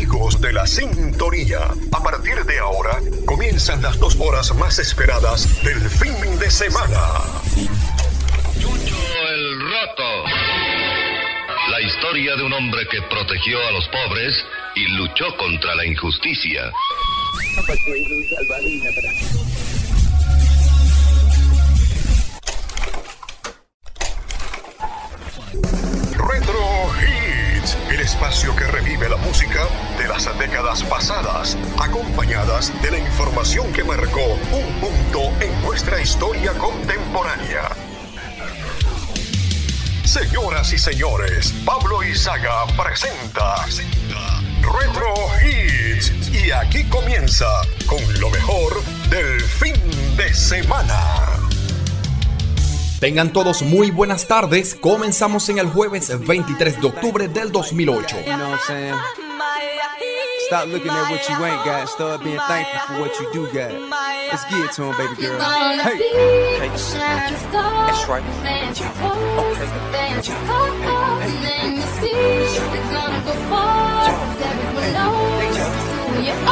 amigos de la sintonía. A partir de ahora comienzan las dos horas más esperadas del fin de semana. Chucho el Roto. La historia de un hombre que protegió a los pobres y luchó contra la injusticia. Retro El espacio que revive la música de las décadas pasadas, acompañadas de la información que marcó un punto en nuestra historia contemporánea. Señoras y señores, Pablo Izaga presenta Retro Hits y aquí comienza con lo mejor del fin de semana. Tengan todos muy buenas tardes. Comenzamos en el jueves 23 de octubre del 2008. You know what I'm saying? Stop looking at what you ain't got start being thankful for what you do got. Let's get it to him, baby girl. Hey. Okay. That's right.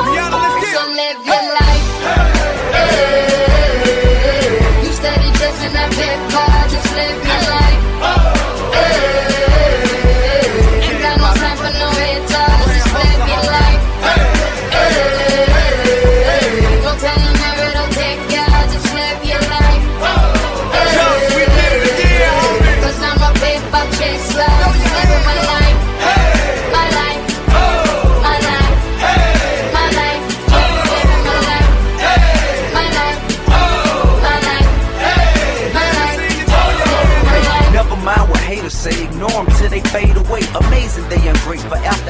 Rihanna, let's get it. Steady dressing that paper, just live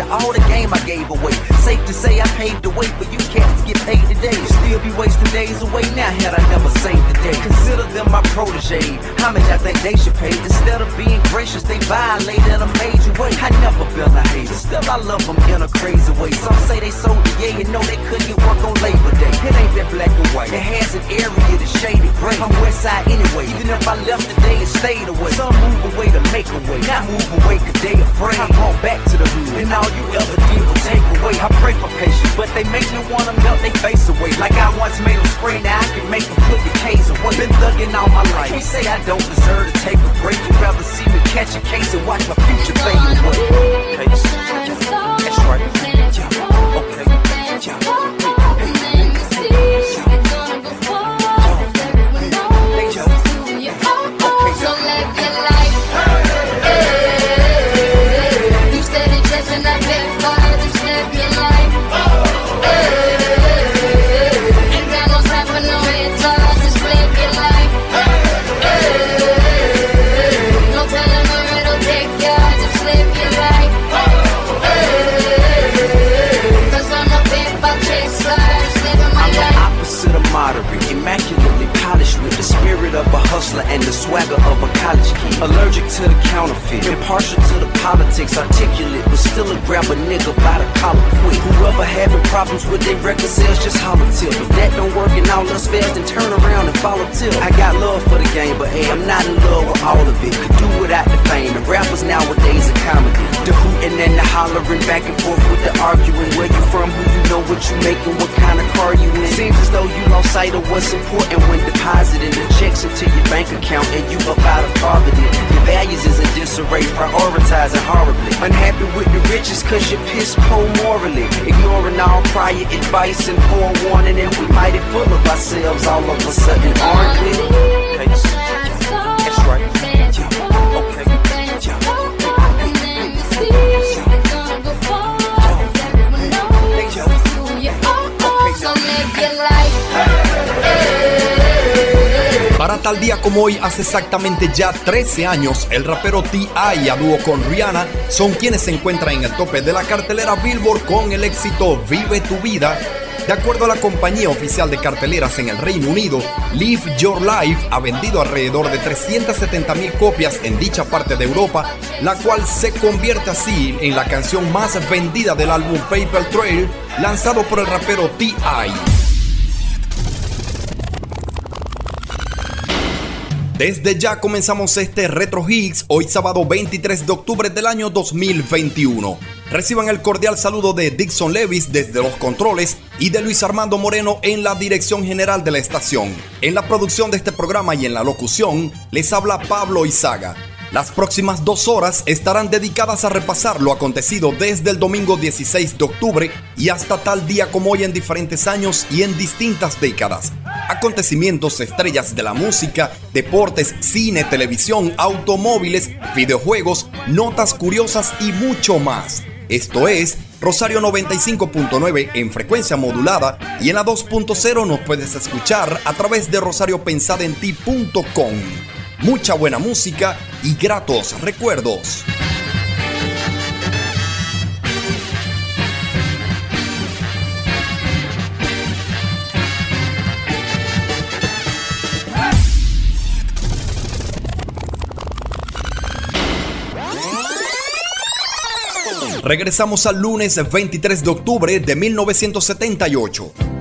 all the game I gave away. Safe to say I paved the way for you cats to get paid today. You still be wasting days away now had I never saved the day. Consider them my protege. How much I think they should pay? Instead of being gracious, they violate in a major way. I never been a hater, still I love them in a crazy way. Some say they sold the yeah, you know they couldn't work on Labor Day. It ain't that black and white. It has an area that's shaded gray. I'm west side anyway. Even if I left today and stayed away. Some move away to make a way. Not move away cause they afraid. I brought back to the hood. And all you ever did was take away. I pray for patience, but they make me wanna melt their face away. Like I once made them spray, now I can make them put the K's away. Been thugging all my life. They say I don't deserve to take a break. You'd rather see me catch a case and watch my future fade away. Okay. That's right. Yeah. Okay. So swagger of a college kid. Allergic to the counterfeit, impartial to the politics, articulate, but still a grab a nigga by the collar quick. Whoever having problems with their record sales, just holler till. If that don't work and all us fast, then turn around I got love for the game, but hey, I'm not in love with all of it. Could do without the fame. The rappers nowadays are comedy. The hooting and the hollering back and forth with the arguing. Where you from, who you know, what you making, what kind of car you in. Seems as though you lost sight of what's important when depositing the checks into your bank account and you up out of poverty. Your values is in disarray, prioritizing horribly. Unhappy with the riches cause you're piss poor morally. Ignoring all prior advice and forewarning and we mighty full of ourselves all of a sudden, Para tal día como hoy, hace exactamente ya 13 años, el rapero T.I. a dúo con Rihanna son quienes se encuentran en el tope de la cartelera Billboard con el éxito Vive tu vida. De acuerdo a la compañía oficial de carteleras en el Reino Unido, Live Your Life ha vendido alrededor de 370 mil copias en dicha parte de Europa, la cual se convierte así en la canción más vendida del álbum Paper Trail, lanzado por el rapero T.I. Desde ya comenzamos este Retro Higgs hoy sábado 23 de octubre del año 2021. Reciban el cordial saludo de Dixon Levis desde los controles y de Luis Armando Moreno en la dirección general de la estación. En la producción de este programa y en la locución les habla Pablo Izaga. Las próximas dos horas estarán dedicadas a repasar lo acontecido desde el domingo 16 de octubre y hasta tal día como hoy en diferentes años y en distintas décadas. Acontecimientos estrellas de la música, deportes, cine, televisión, automóviles, videojuegos, notas curiosas y mucho más. Esto es Rosario 95.9 en frecuencia modulada y en la 2.0 nos puedes escuchar a través de rosariopensadenti.com mucha buena música y gratos recuerdos. Regresamos al lunes 23 de octubre de 1978.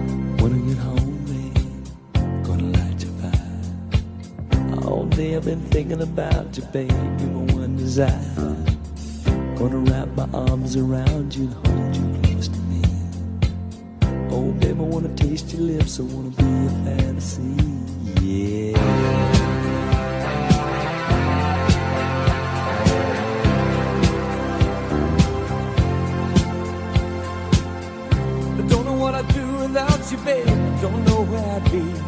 I've been thinking about you, baby, my one desire. Gonna wrap my arms around you and hold you close to me. Oh, baby, I wanna taste your lips, I wanna be a fantasy, yeah. I don't know what I'd do without you, babe. Don't know where I'd be.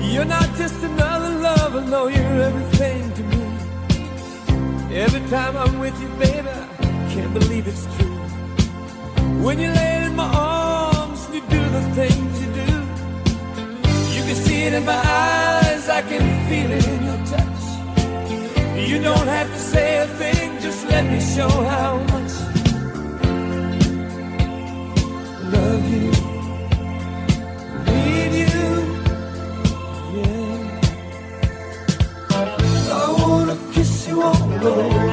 You're not just another lover, no, you're everything to me. Every time I'm with you, baby, I can't believe it's true. When you lay in my arms and you do the things you do, you can see it in my eyes, I can feel it in your touch. You don't have to say a thing, just let me show how much I love you. tomorrow.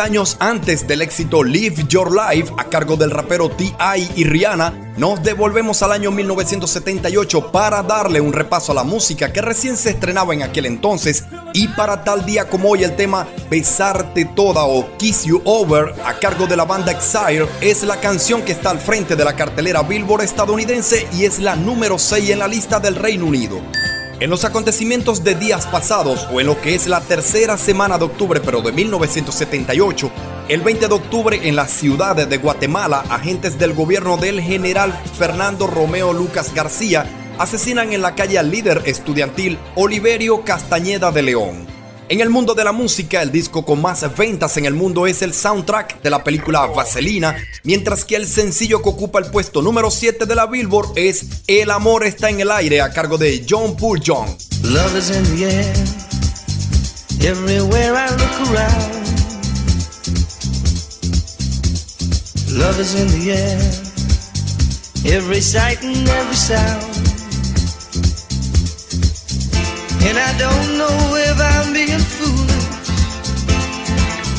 Años antes del éxito Live Your Life a cargo del rapero T.I. y Rihanna, nos devolvemos al año 1978 para darle un repaso a la música que recién se estrenaba en aquel entonces y para tal día como hoy el tema Besarte Toda o Kiss You Over a cargo de la banda Exile es la canción que está al frente de la cartelera Billboard estadounidense y es la número 6 en la lista del Reino Unido. En los acontecimientos de días pasados o en lo que es la tercera semana de octubre pero de 1978, El 20 de octubre en la ciudad de Guatemala, agentes del gobierno del general Fernando Romeo Lucas García asesinan en la calle al líder estudiantil Oliverio Castañeda de León. En el mundo de la música, el disco con más ventas en el mundo es el soundtrack de la película Vaselina, mientras que el sencillo que ocupa el puesto número 7 de la Billboard es El amor está en el aire a cargo de John Paul John. Love is in the air, everywhere I look around. Love is in the air, every sight and every sound. And I don't know if I'm being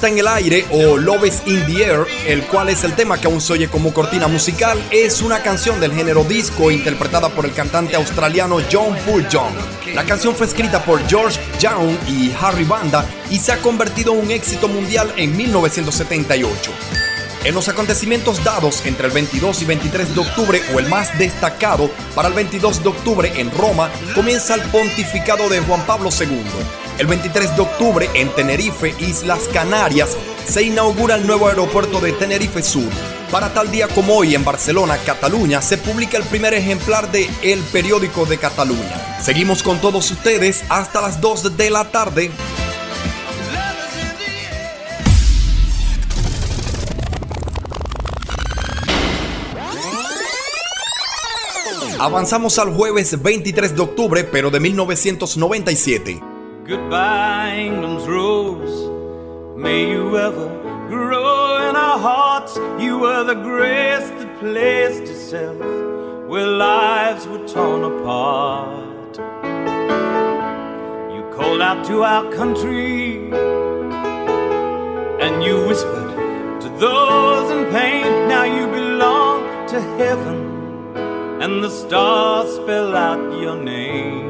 Está en el aire o Love is in the air, el cual es el tema que aún se oye como cortina musical, es una canción del género disco interpretada por el cantante australiano John Young. La canción fue escrita por George Young y Harry Banda y se ha convertido en un éxito mundial en 1978. En los acontecimientos dados entre el 22 y 23 de octubre, o el más destacado, para el 22 de octubre en Roma, comienza el pontificado de Juan Pablo II. El 23 de octubre en Tenerife, Islas Canarias, se inaugura el nuevo aeropuerto de Tenerife Sur. Para tal día como hoy en Barcelona, Cataluña, se publica el primer ejemplar de El Periódico de Cataluña. Seguimos con todos ustedes hasta las 2 de la tarde. Avanzamos al jueves 23 de octubre, pero de 1997. Goodbye, England's rose. May you ever grow in our hearts. You were the grace that placed itself where lives were torn apart. You called out to our country and you whispered to those in pain. Now you belong to heaven and the stars spell out your name.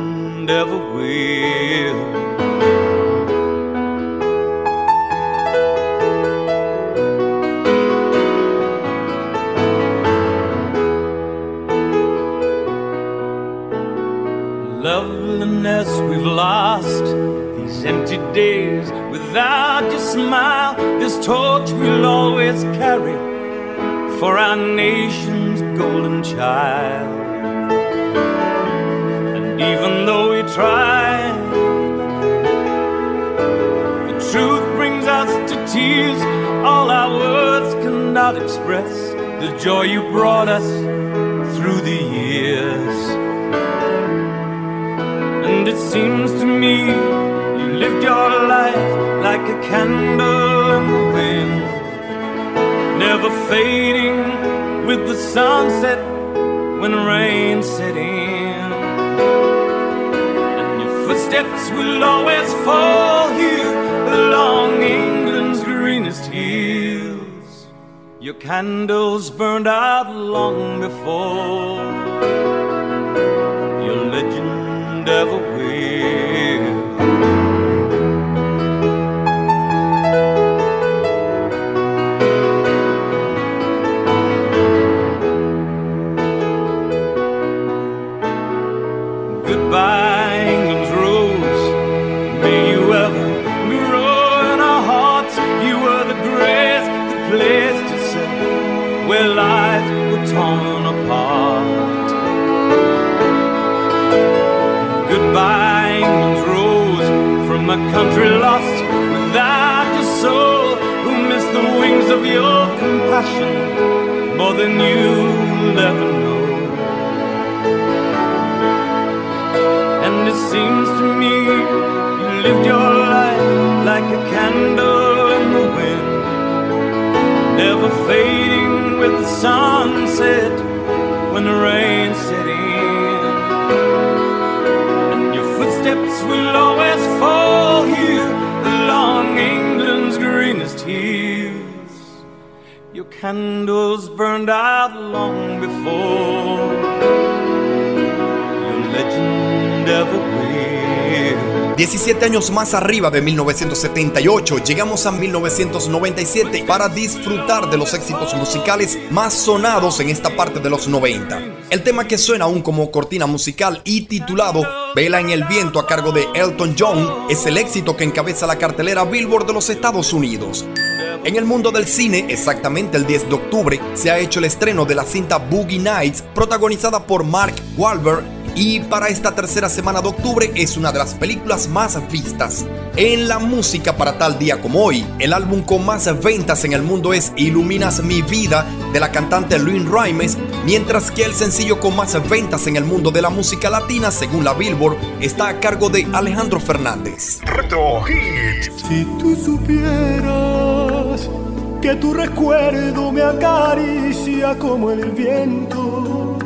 ever will. Loveliness we've lost, these These empty days without your smile, this torch we'll always carry for our nation's golden child. Even though we try, the truth brings us to tears. All our words cannot express the joy you brought us through the years. And it seems to me you lived your life like a candle in the wind, never fading with the sunset when rain set in. Footsteps will always fall here along England's greenest hills. Your candles burned out long before your legend ever compassion more than you'll ever know. And it seems to me you lived your life like a candle in the wind, never fading with the sunset when the rain set in. And your footsteps will always fall candles burned out long before your legend ever will. 17 años más arriba de 1978, llegamos a 1997 para disfrutar de los éxitos musicales más sonados en esta parte de los 90. El tema que suena aún como cortina musical y titulado Vela en el viento a cargo de Elton John es el éxito que encabeza la cartelera Billboard de los Estados Unidos. En el mundo del cine, exactamente el 10 de octubre, se ha hecho el estreno de la cinta Boogie Nights, protagonizada por Mark Wahlberg y para esta tercera semana de octubre es una de las películas más vistas. En la música para tal día como hoy, el álbum con más ventas en el mundo es Iluminas mi vida de la cantante Lynn Rimes, mientras que el sencillo con más ventas en el mundo de la música latina, según la Billboard, está a cargo de Alejandro Fernández. Si tú supieras que tu recuerdo me acaricia como el viento,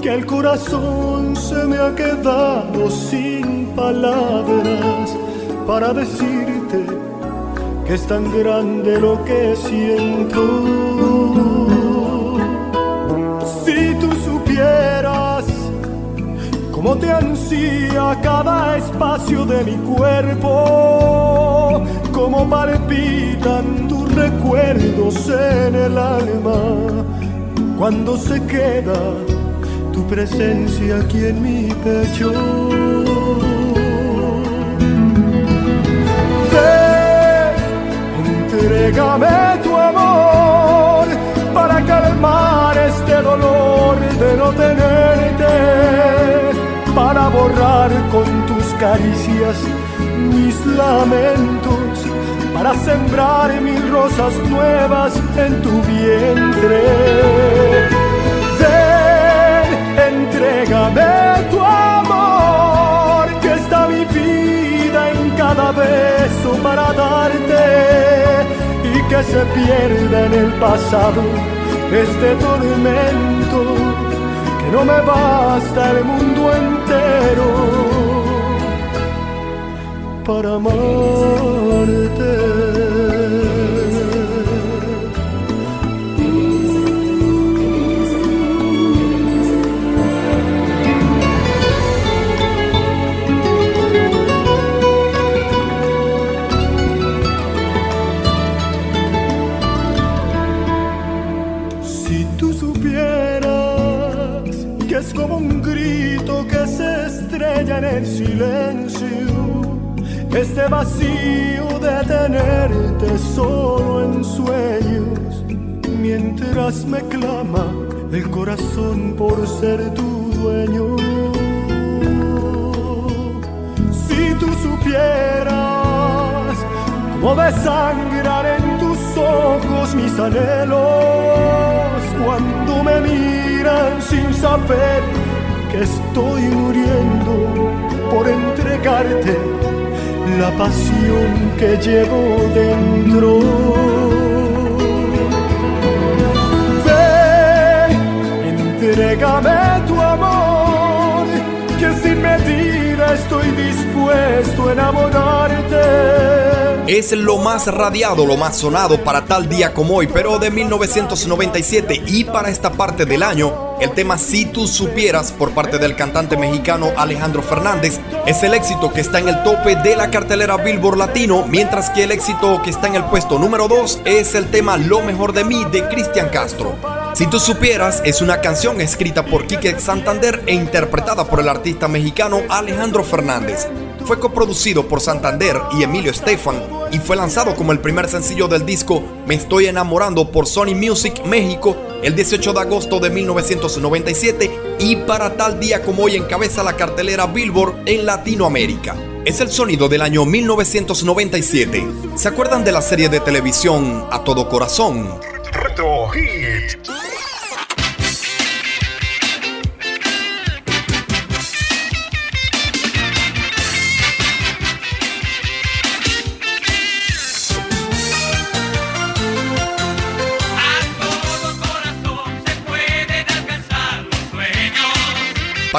que el corazón se me ha quedado sin palabras para decirte que es tan grande lo que siento. Si tú supieras cómo te ansía cada espacio de mi cuerpo, cómo palpitan tus recuerdos en el alma cuando se queda tu presencia aquí en mi pecho. Entrégame tu amor para calmar este dolor de no tenerte, para borrar con tus caricias mis lamentos, para sembrar mil rosas nuevas en tu vientre. Ven, entrégame tu amor, que está mi vida en cada beso para darte y que se pierda en el pasado este tormento, que no me basta el mundo entero para amarte. Este vacío de tenerte solo en sueños, mientras me clama el corazón por ser tu dueño. Si tú supieras cómo desangrar en tus ojos mis anhelos cuando me miran sin saber que estoy muriendo por entregarte la pasión que llevo dentro. Ven, entrégame tu amor, que sin medida estoy dispuesto a enamorarte es lo más radiado, lo más sonado para tal día como hoy, pero de 1997 y para esta parte del año, el tema Si tú supieras por parte del cantante mexicano Alejandro Fernández es el éxito que está en el tope de la cartelera Billboard Latino, mientras que el éxito que está en el puesto número 2 es el tema Lo mejor de mí de Cristian Castro. Si tú supieras es una canción escrita por Quique Santander e interpretada por el artista mexicano Alejandro Fernández. Fue coproducido por Santander y Emilio Estefan y fue lanzado como el primer sencillo del disco Me Estoy Enamorando por Sony Music México el 18 de agosto de 1997 y para tal día como hoy encabeza la cartelera Billboard en Latinoamérica. Es el sonido del año 1997. ¿Se acuerdan de la serie de televisión A Todo Corazón?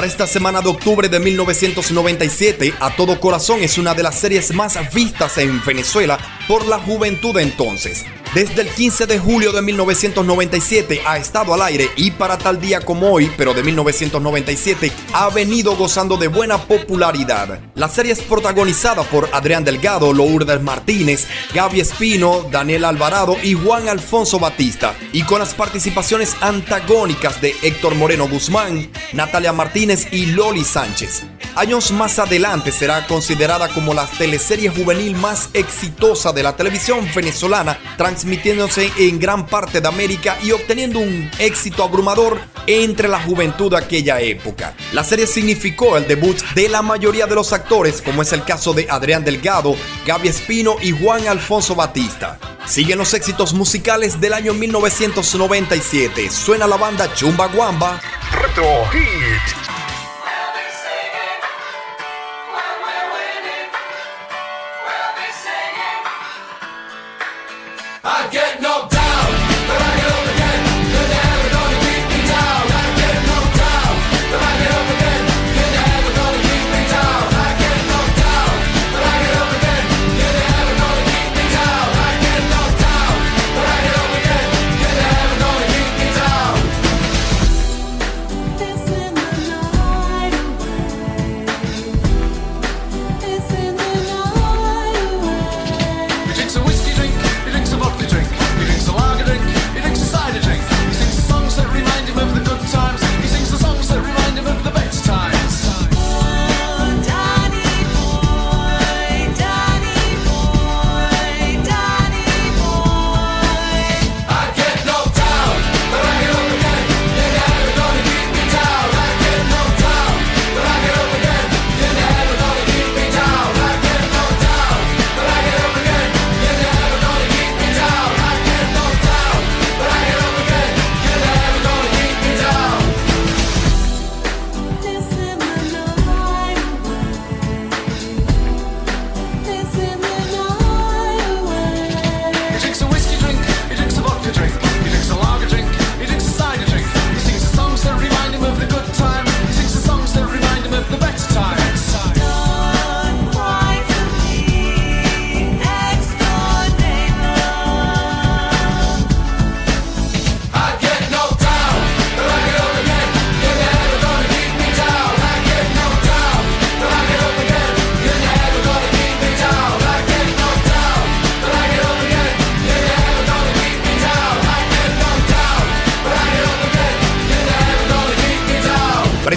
Para esta semana de octubre de 1997, A Todo Corazón es una de las series más vistas en Venezuela por la juventud de entonces. Desde el 15 de julio de 1997 ha estado al aire y para tal día como hoy, pero de 1997, ha venido gozando de buena popularidad. La serie es protagonizada por Adrián Delgado, Lourdes Martínez, Gaby Espino, Daniel Alvarado y Juan Alfonso Batista, y con las participaciones antagónicas de Héctor Moreno Guzmán, Natalia Martínez y Loli Sánchez. Años más adelante será considerada como la teleserie juvenil más exitosa de la televisión venezolana, transmitiéndose en gran parte de América y obteniendo un éxito abrumador entre la juventud de aquella época. La serie significó el debut de la mayoría de los actores, como es el caso de Adrián Delgado, Gaby Espino y Juan Alfonso Batista. Siguen los éxitos musicales del año 1997. Suena la banda Chumba Guamba. Retro Hit.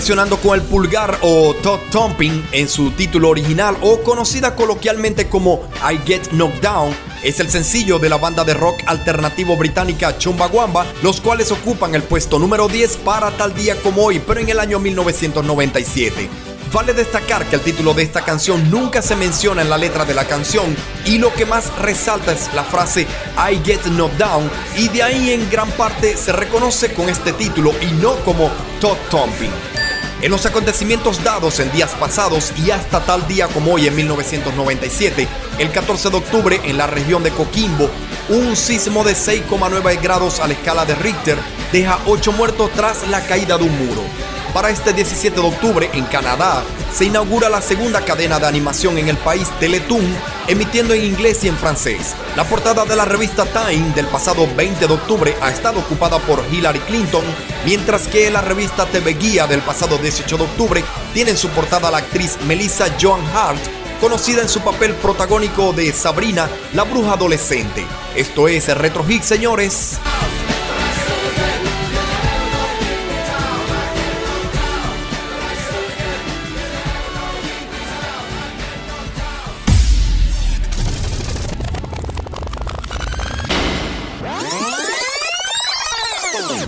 Con el pulgar o top thumping en su título original o conocida coloquialmente como I Get Knocked Down, es el sencillo de la banda de rock alternativo británica Chumbawamba, los cuales ocupan el puesto número 10 para tal día como hoy, pero en el año 1997. Vale destacar que el título de esta canción nunca se menciona en la letra de la canción y lo que más resalta es la frase I get knocked down y de ahí en gran parte se reconoce con este título y no como Todd Thumping. En los acontecimientos dados en días pasados y hasta tal día como hoy en 1997, el 14 de octubre en la región de Coquimbo, un sismo de 6,9 grados a la escala de Richter deja 8 muertos tras la caída de un muro. Para este 17 de octubre, en Canadá, se inaugura la segunda cadena de animación en el país, Teletoon, emitiendo en inglés y en francés. La portada de la revista Time del pasado 20 de octubre ha estado ocupada por Hillary Clinton, mientras que la revista TV Guía del pasado 18 de octubre tiene en su portada a la actriz Melissa Joan Hart, conocida en su papel protagónico de Sabrina, la bruja adolescente. Esto es Retro Hit, señores.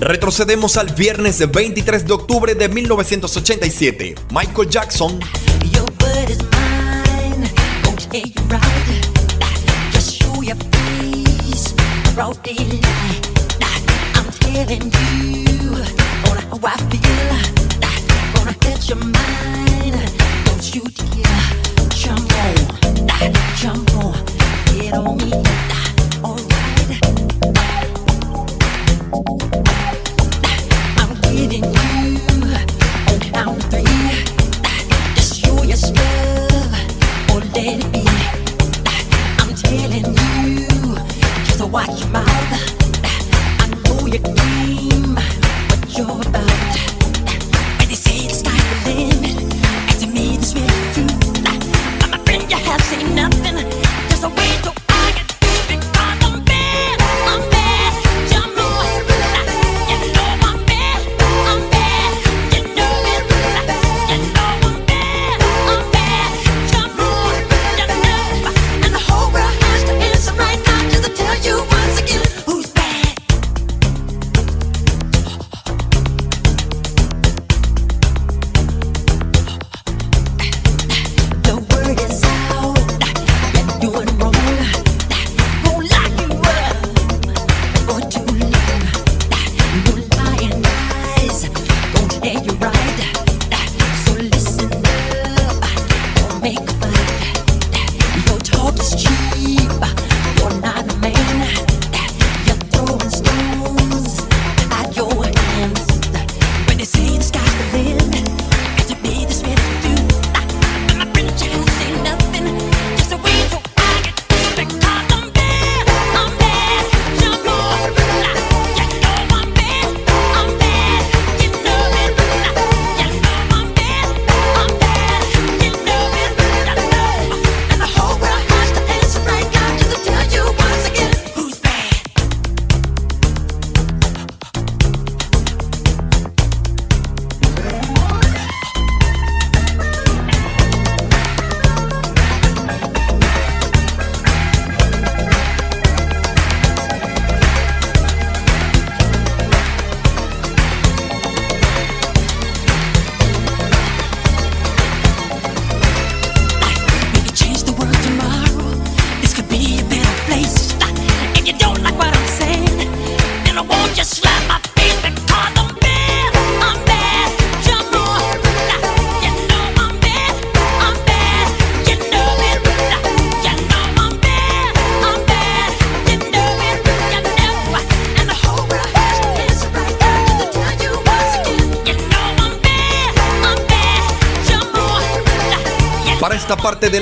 Retrocedemos al viernes 23 de octubre de 1987. Michael Jackson.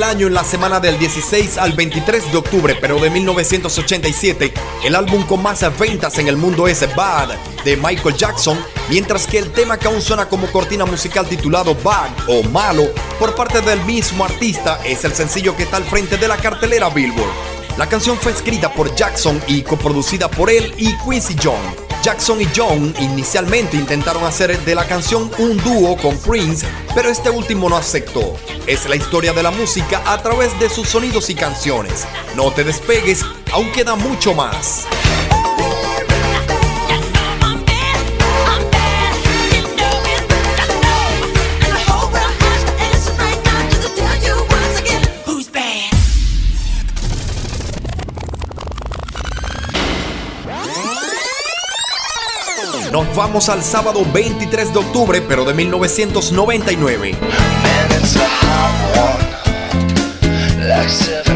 Año, en la semana del 16 al 23 de octubre, pero de 1987, el álbum con más ventas en el mundo es Bad de Michael Jackson, mientras que el tema que aún suena como cortina musical titulado Bad o Malo por parte del mismo artista es el sencillo que está al frente de la cartelera Billboard. La canción fue escrita por Jackson y coproducida por él y Quincy Jones. Jackson y John inicialmente intentaron hacer de la canción un dúo con Prince, pero este último no aceptó. Es la historia de la música a través de sus sonidos y canciones. No te despegues, aún queda mucho más. Nos vamos al sábado 23 de octubre, pero de 1999. Man,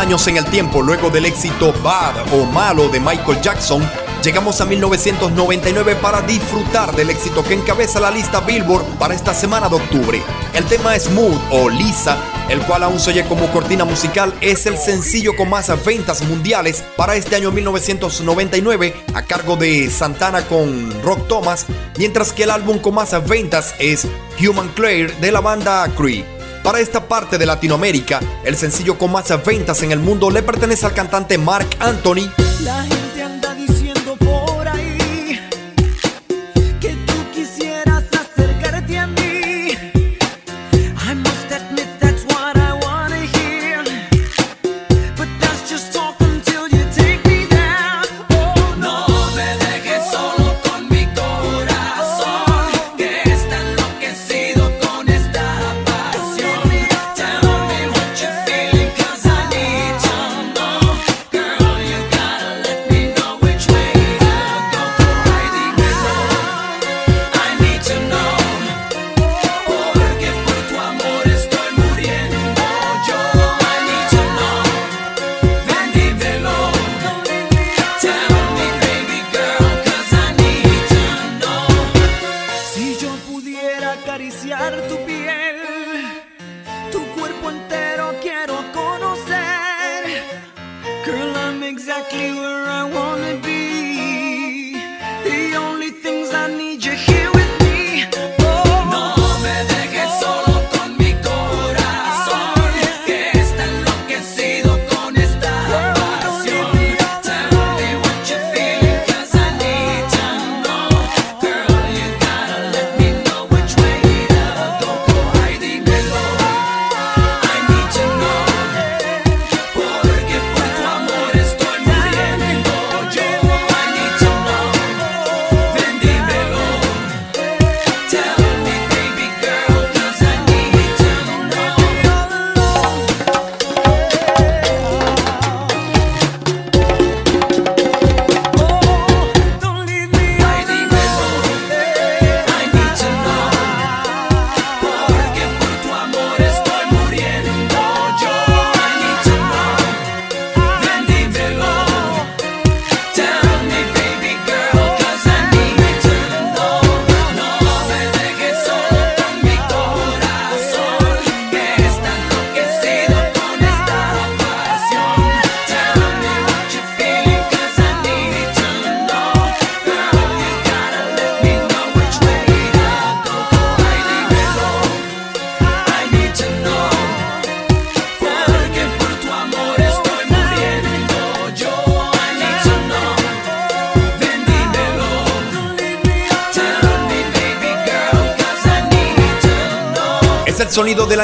años en el tiempo luego del éxito bad o malo de Michael Jackson, llegamos a 1999 para disfrutar del éxito que encabeza la lista Billboard para esta semana de octubre. El tema Smooth o Lisa, el cual aún se oye como cortina musical, es el sencillo con más ventas mundiales para este año 1999 a cargo de Santana con Rock Thomas, mientras que el álbum con más ventas es Human Claire de la banda Cree. Para esta parte de Latinoamérica, el sencillo con más ventas en el mundo le pertenece al cantante Mark Anthony. Girl, I'm exactly where I wanna be.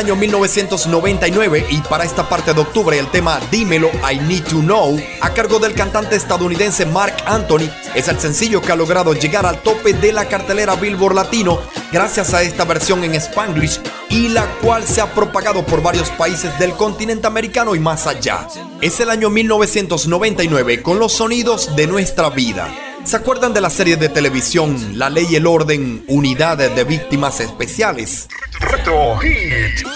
Año 1999 y para esta parte de octubre el tema Dímelo I Need to Know a cargo del cantante estadounidense Mark Anthony es el sencillo que ha logrado llegar al tope de la cartelera Billboard Latino gracias a esta versión en Spanglish y la cual se ha propagado por varios países del continente americano y más allá. Es el año 1999 con los sonidos de nuestra vida. ¿Se acuerdan de la serie de televisión La Ley y el Orden, Unidad de Víctimas Especiales? Retro Hit.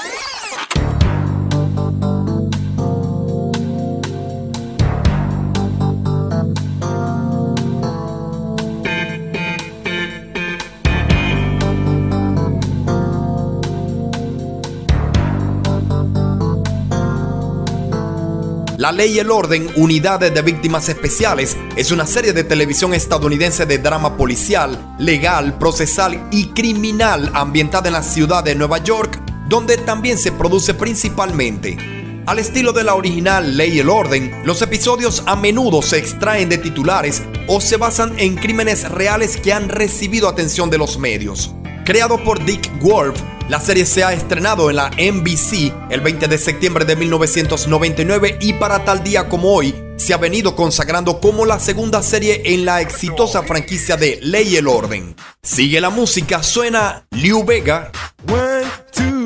La Ley y el Orden, Unidades de Víctimas Especiales, es una serie de televisión estadounidense de drama policial, legal, procesal y criminal ambientada en la ciudad de Nueva York, donde también se produce principalmente. Al estilo de la original Ley y el Orden, los episodios a menudo se extraen de titulares o se basan en crímenes reales que han recibido atención de los medios. Creado por Dick Wolf, la serie se ha estrenado en la NBC el 20 de septiembre de 1999 y para tal día como hoy se ha venido consagrando como la segunda serie en la exitosa franquicia de Ley y el Orden. Sigue la música, suena Liu Vega. One, two,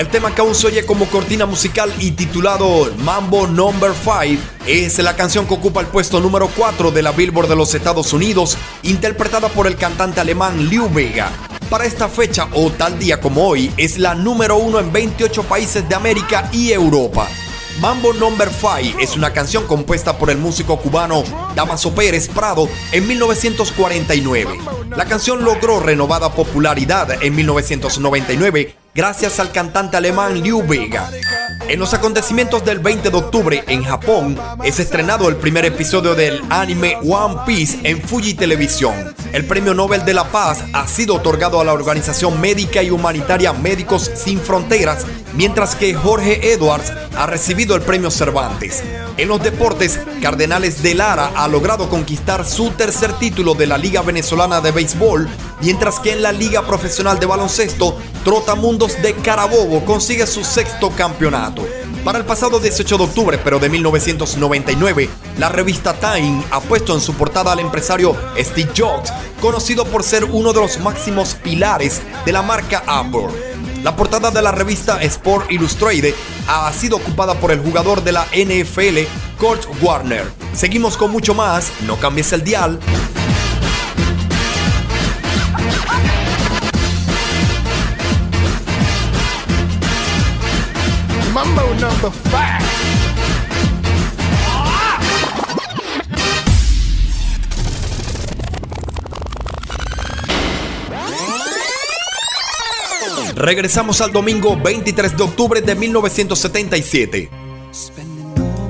El tema que aún se oye como cortina musical y titulado Mambo Number 5 es la canción que ocupa el puesto número 4 de la Billboard de los Estados Unidos, interpretada por el cantante alemán Liu Vega. Para esta fecha o tal día como hoy, es la número 1 en 28 países de América y Europa. Mambo Number 5 es una canción compuesta por el músico cubano Damaso Pérez Prado en 1949. La canción logró renovada popularidad en 1999 gracias al cantante alemán Liu Vega. En los acontecimientos del 20 de octubre en Japón es estrenado el primer episodio del anime One Piece en Fuji Televisión. El Premio Nobel de la Paz ha sido otorgado a la organización médica y humanitaria Médicos Sin Fronteras, mientras que Jorge Edwards ha recibido el Premio Cervantes. En los deportes, Cardenales de Lara ha logrado conquistar su tercer título de la Liga Venezolana de Béisbol, mientras que en la Liga Profesional de Baloncesto, Trotamundos de Carabobo consigue su sexto campeonato. Para el pasado 18 de octubre, pero de 1999, la revista Time ha puesto en su portada al empresario Steve Jobs, conocido por ser uno de los máximos pilares de la marca Apple. La portada de la revista Sport Illustrated ha sido ocupada por el jugador de la NFL, Kurt Warner. Seguimos con mucho más, no cambies el dial. Number five. Regresamos al domingo 23 de octubre de 1977.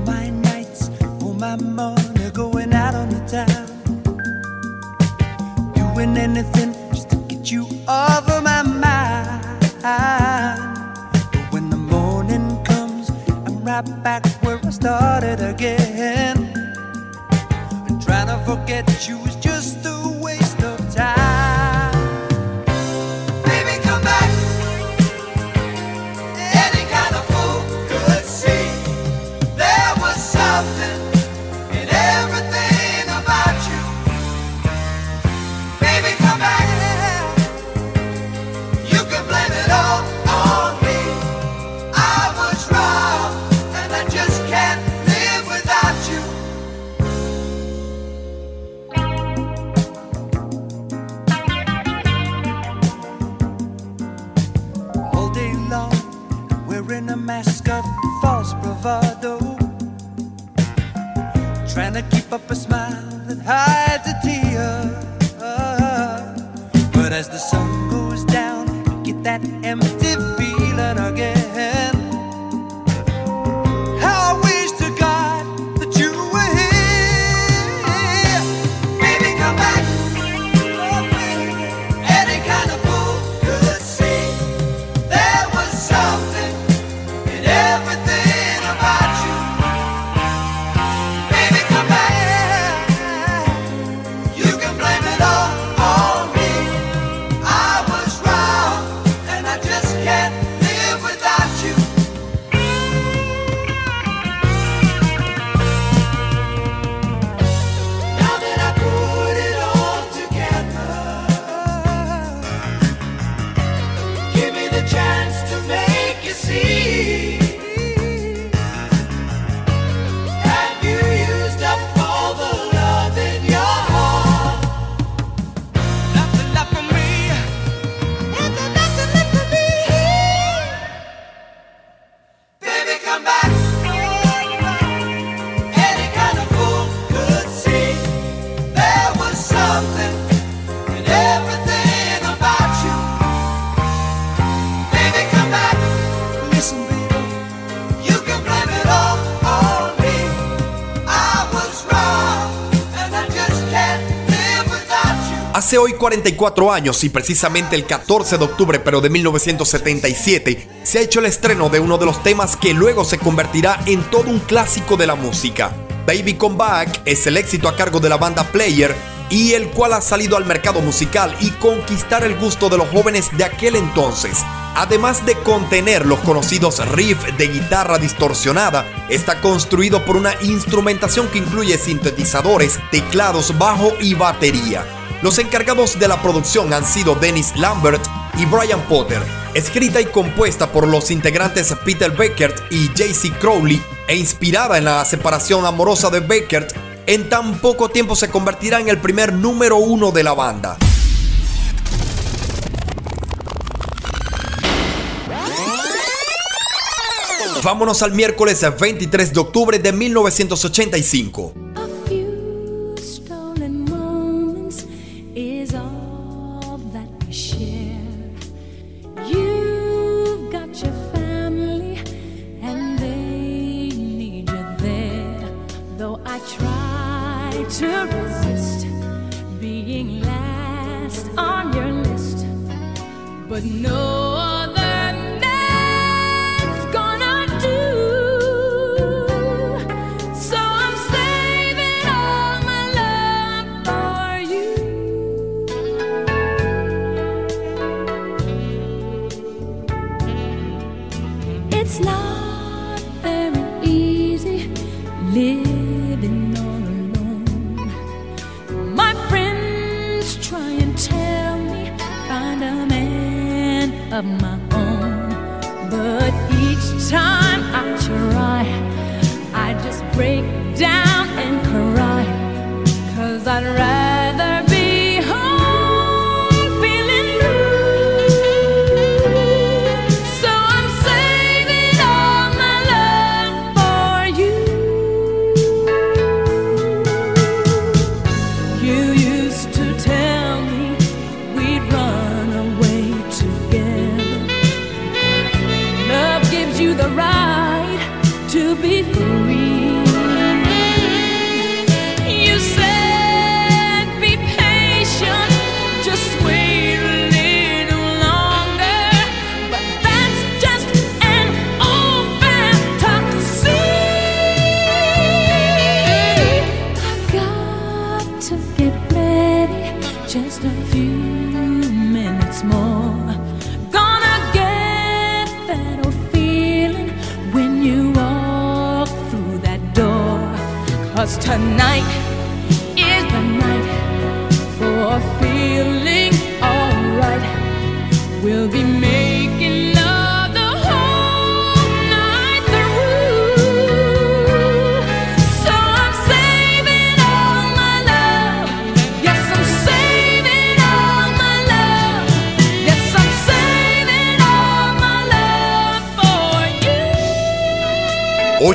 my nights, all my money going out on the town. Doing anything just to get you off of my mind. Right back where I started again. And trying to forget you Hace hoy 44 años y precisamente el 14 de octubre pero de 1977 se ha hecho el estreno de uno de los temas que luego se convertirá en todo un clásico de la música. Baby Come Back es el éxito a cargo de la banda Player y el cual ha salido al mercado musical y conquistar el gusto de los jóvenes de aquel entonces. Además de contener los conocidos riffs de guitarra distorsionada, está construido por una instrumentación que incluye sintetizadores, teclados, bajo y batería. Los encargados de la producción han sido Dennis Lambert y Brian Potter, escrita y compuesta por los integrantes Peter Beckert y JC Crowley e inspirada en la separación amorosa de Beckert, en tan poco tiempo se convertirá en el primer número uno de la banda. Vámonos al miércoles 23 de octubre de 1985. But no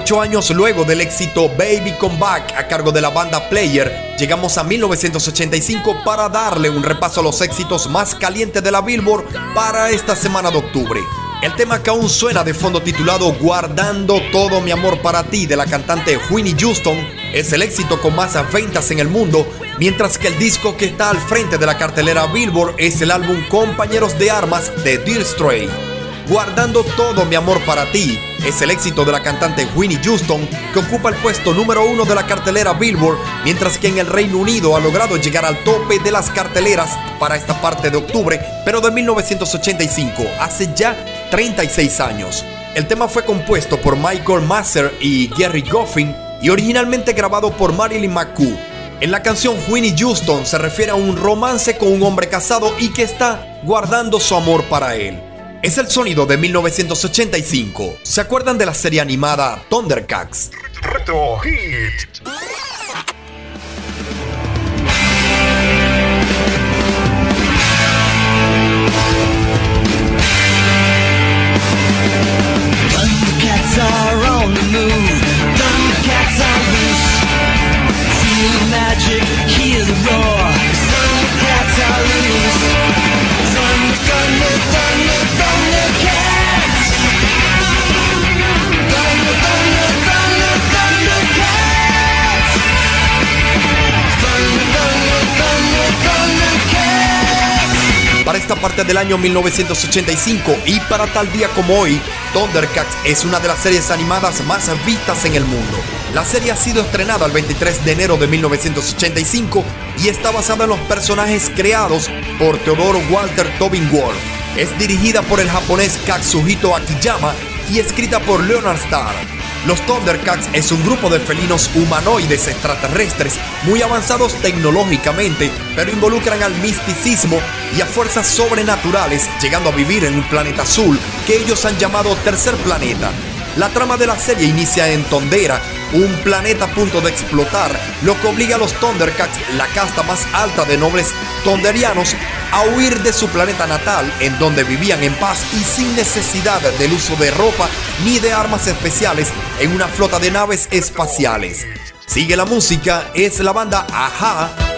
Ocho años luego del éxito Baby Come Back a cargo de la banda Player, llegamos a 1985 para darle un repaso a los éxitos más calientes de la Billboard para esta semana de octubre. El tema que aún suena de fondo titulado Guardando todo mi amor para ti de la cantante Winnie Houston es el éxito con más ventas en el mundo, mientras que el disco que está al frente de la cartelera Billboard es el álbum Compañeros de Armas de Dear Stray. Guardando todo mi amor para ti es el éxito de la cantante Winnie Houston que ocupa el puesto número uno de la cartelera Billboard, mientras que en el Reino Unido ha logrado llegar al tope de las carteleras para esta parte de octubre, pero de 1985, hace ya 36 años. El tema fue compuesto por Michael Masser y Gary Goffin y originalmente grabado por Marilyn McCoo. En la canción Winnie Houston se refiere a un romance con un hombre casado y que está guardando su amor para él. Es el sonido de 1985. ¿Se acuerdan de la serie animada Thundercats? Magic, hear the roar. Are loose. Parte del año 1985 y para tal día como hoy, Thundercats es una de las series animadas más vistas en el mundo. La serie ha sido estrenada el 23 de enero de 1985 y está basada en los personajes creados por Teodoro Walter Tobin Wolf. Es dirigida por el japonés Katsuhito Akiyama y escrita por Leonard Starr. Los Thundercats es un grupo de felinos humanoides extraterrestres muy avanzados tecnológicamente, pero involucran al misticismo y a fuerzas sobrenaturales, llegando a vivir en un planeta azul que ellos han llamado Tercer Planeta. La trama de la serie inicia en Tondera, un planeta a punto de explotar, lo que obliga a los Thundercats, la casta más alta de nobles tonderianos, a huir de su planeta natal, en donde vivían en paz y sin necesidad del uso de ropa ni de armas especiales en una flota de naves espaciales. Sigue la música, es la banda Aja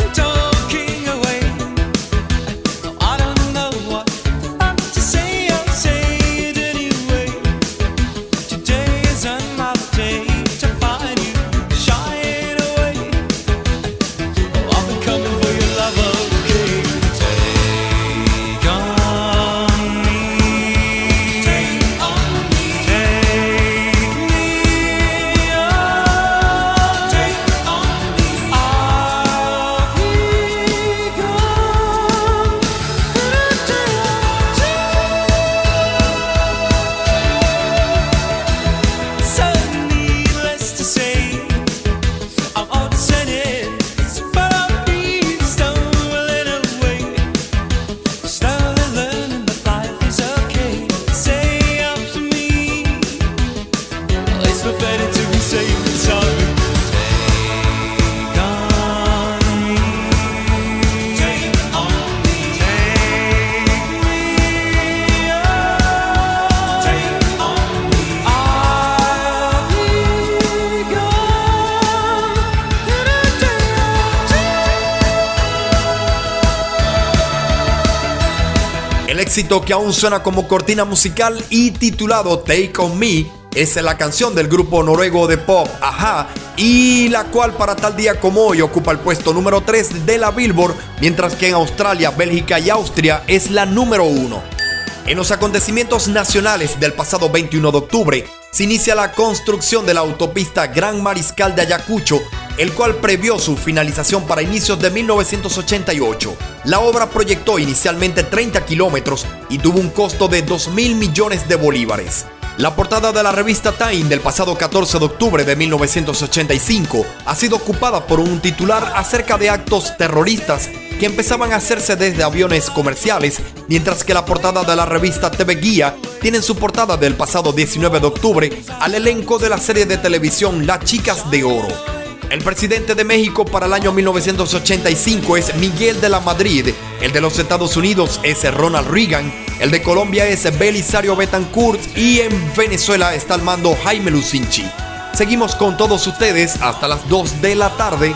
que aún suena como cortina musical y titulado Take On Me es la canción del grupo noruego de pop Aja y la cual para tal día como hoy ocupa el puesto número 3 de la Billboard, mientras que en Australia, Bélgica y Austria es la número 1. En los acontecimientos nacionales del pasado 21 de octubre, se inicia la construcción de la autopista Gran Mariscal de Ayacucho, el cual previó su finalización para inicios de 1988. La obra proyectó inicialmente 30 kilómetros y tuvo un costo de 2 mil millones de bolívares. La portada de la revista Time del pasado 14 de octubre de 1985 ha sido ocupada por un titular acerca de actos terroristas que empezaban a hacerse desde aviones comerciales, mientras que la portada de la revista TV Guía tiene en su portada del pasado 19 de octubre al elenco de la serie de televisión Las Chicas de Oro. El presidente de México para el año 1985 es Miguel de la Madrid, el de los Estados Unidos es Ronald Reagan, el de Colombia es Belisario Betancourt y en Venezuela está al mando Jaime Lucinchi. Seguimos con todos ustedes hasta las 2 de la tarde.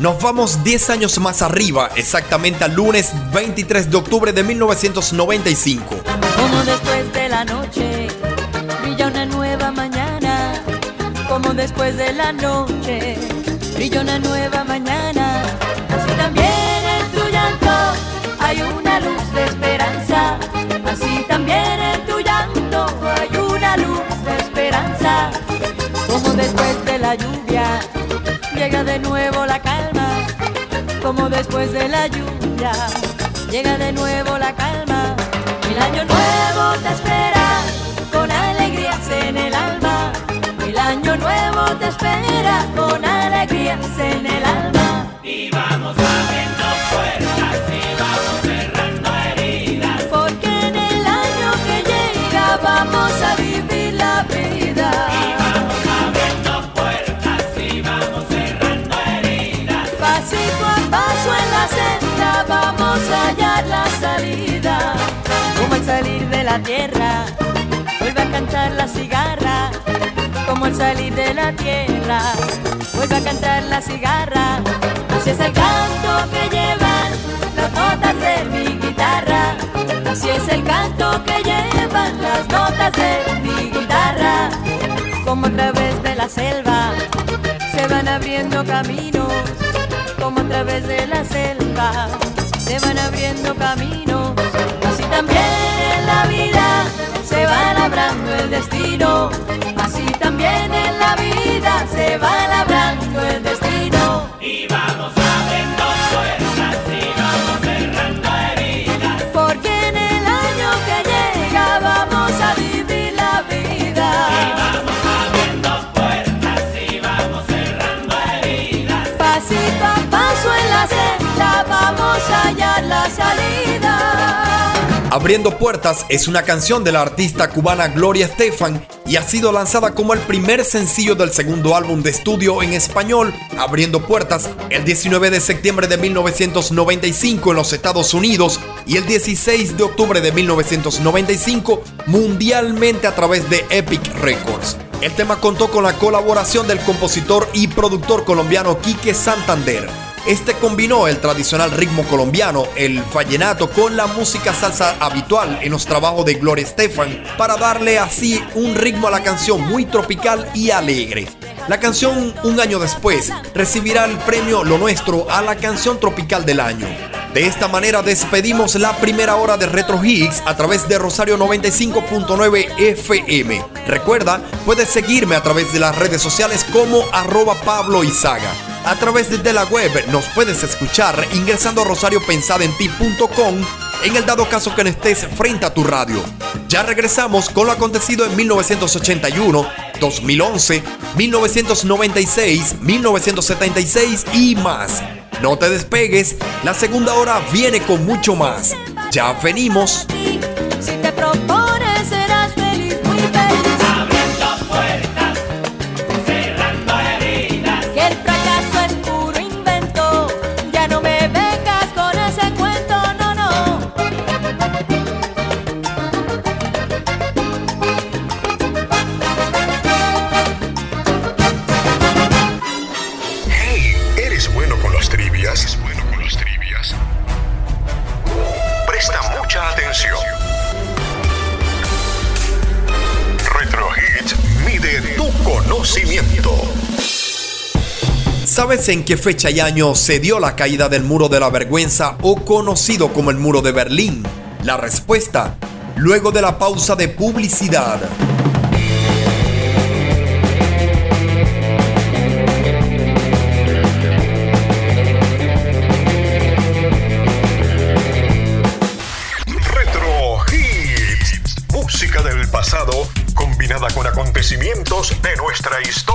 Nos vamos 10 años más arriba, exactamente al lunes 23 de octubre de 1995. Como después de la noche brilla una nueva mañana. Como después de la noche brilla una nueva mañana. Así también en tu llanto hay una luz de esperanza. Así también en tu llanto hay una luz de esperanza. Como después de la lluvia llega de nuevo la calma. Como después de la lluvia llega de nuevo la calma. El año nuevo te espera con alegrías en el alma. El año nuevo te espera con alegrías en el alma. Y vamos abriendo puertas vamos a hallar la salida. Como al salir de la tierra, vuelve a cantar la cigarra. Como al salir de la tierra, vuelve a cantar la cigarra. Así es el canto que llevan los es el canto que llevan las notas de mi guitarra. Como a través de la selva se van abriendo caminos. Como a través de la selva se van abriendo caminos. Así también en la vida se va labrando el destino. Así también en la vida se va labrando Abriendo Puertas es una canción de la artista cubana Gloria Estefan y ha sido lanzada como el primer sencillo del segundo álbum de estudio en español, Abriendo Puertas, el 19 de septiembre de 1995 en los Estados Unidos y el 16 de octubre de 1995 mundialmente a través de Epic Records. El tema contó con la colaboración del compositor y productor colombiano Quique Santander. Este combinó el tradicional ritmo colombiano, el vallenato, con la música salsa habitual en los trabajos de Gloria Estefan para darle así un ritmo a la canción muy tropical y alegre. La canción, un año después, recibirá el premio Lo Nuestro a la canción tropical del año. De esta manera despedimos la primera hora de Retro Hits a través de Rosario 95.9 FM. Recuerda, puedes seguirme a través de las redes sociales como arroba Pablo Izaga. A través de la web nos puedes escuchar ingresando a rosariopensadenti.com en el dado caso que no estés frente a tu radio. Ya regresamos con lo acontecido en 1981, 2011, 1996, 1976 y más. No te despegues, la segunda hora viene con mucho más. Ya venimos. ¿Sabes en qué fecha y año se dio la caída del muro de la vergüenza o conocido como el muro de Berlín? La respuesta, luego de la pausa de publicidad. Retro Hits. Música del pasado combinada con acontecimientos de nuestra historia.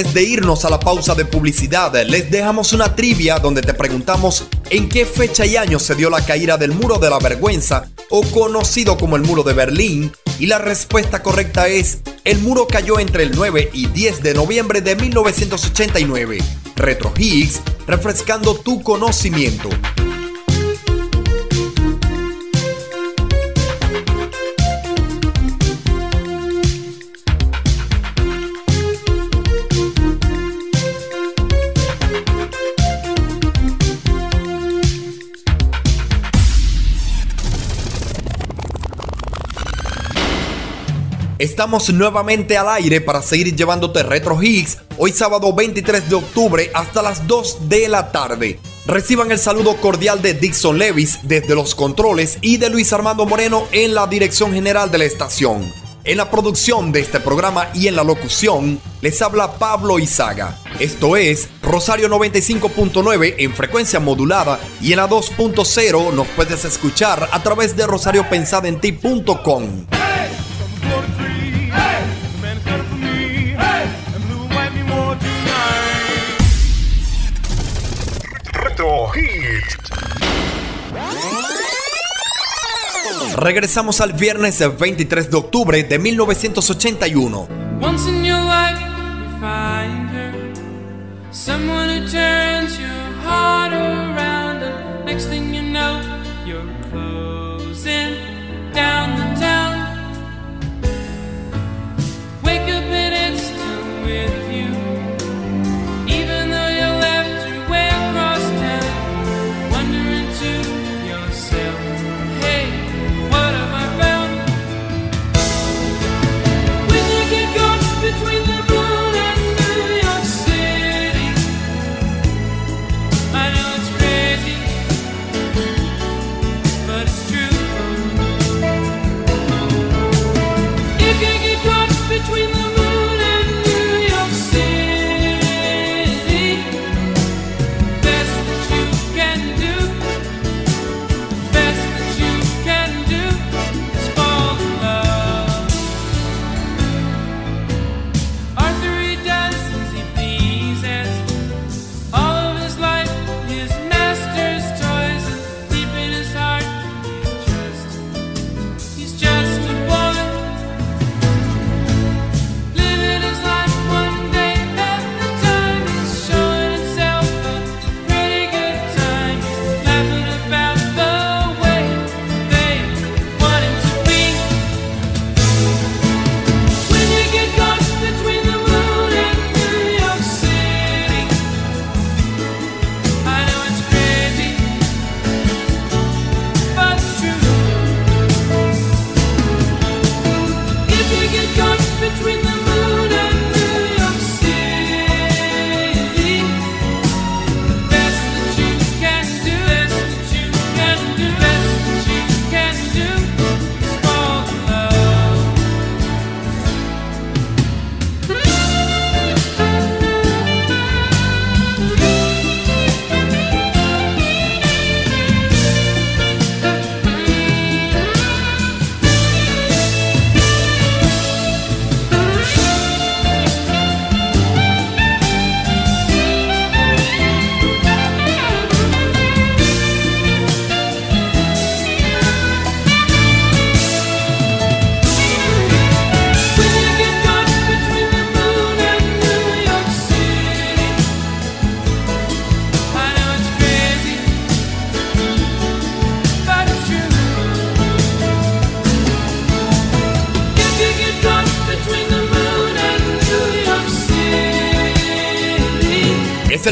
Antes de irnos a la pausa de publicidad, les dejamos una trivia donde te preguntamos en qué fecha y año se dio la caída del muro de la vergüenza o conocido como el muro de Berlín y la respuesta correcta es el muro cayó entre el 9 y 10 de noviembre de 1989. Retro Higgs, refrescando tu conocimiento. Estamos nuevamente al aire para seguir llevándote Retro Hits hoy sábado 23 de octubre hasta las 2 de la tarde. Reciban el saludo cordial de Dixon Levis desde los controles y de Luis Armando Moreno en la dirección general de la estación. En la producción de este programa y en la locución les habla Pablo Izaga. Esto es Rosario 95.9 en frecuencia modulada y en la 2.0 nos puedes escuchar a través de rosariopensadenti.com. Regresamos al viernes 23 de octubre de 1981. Once in your life. Someone who turns your heart around, next thing you know, you're closing down the town. Wake up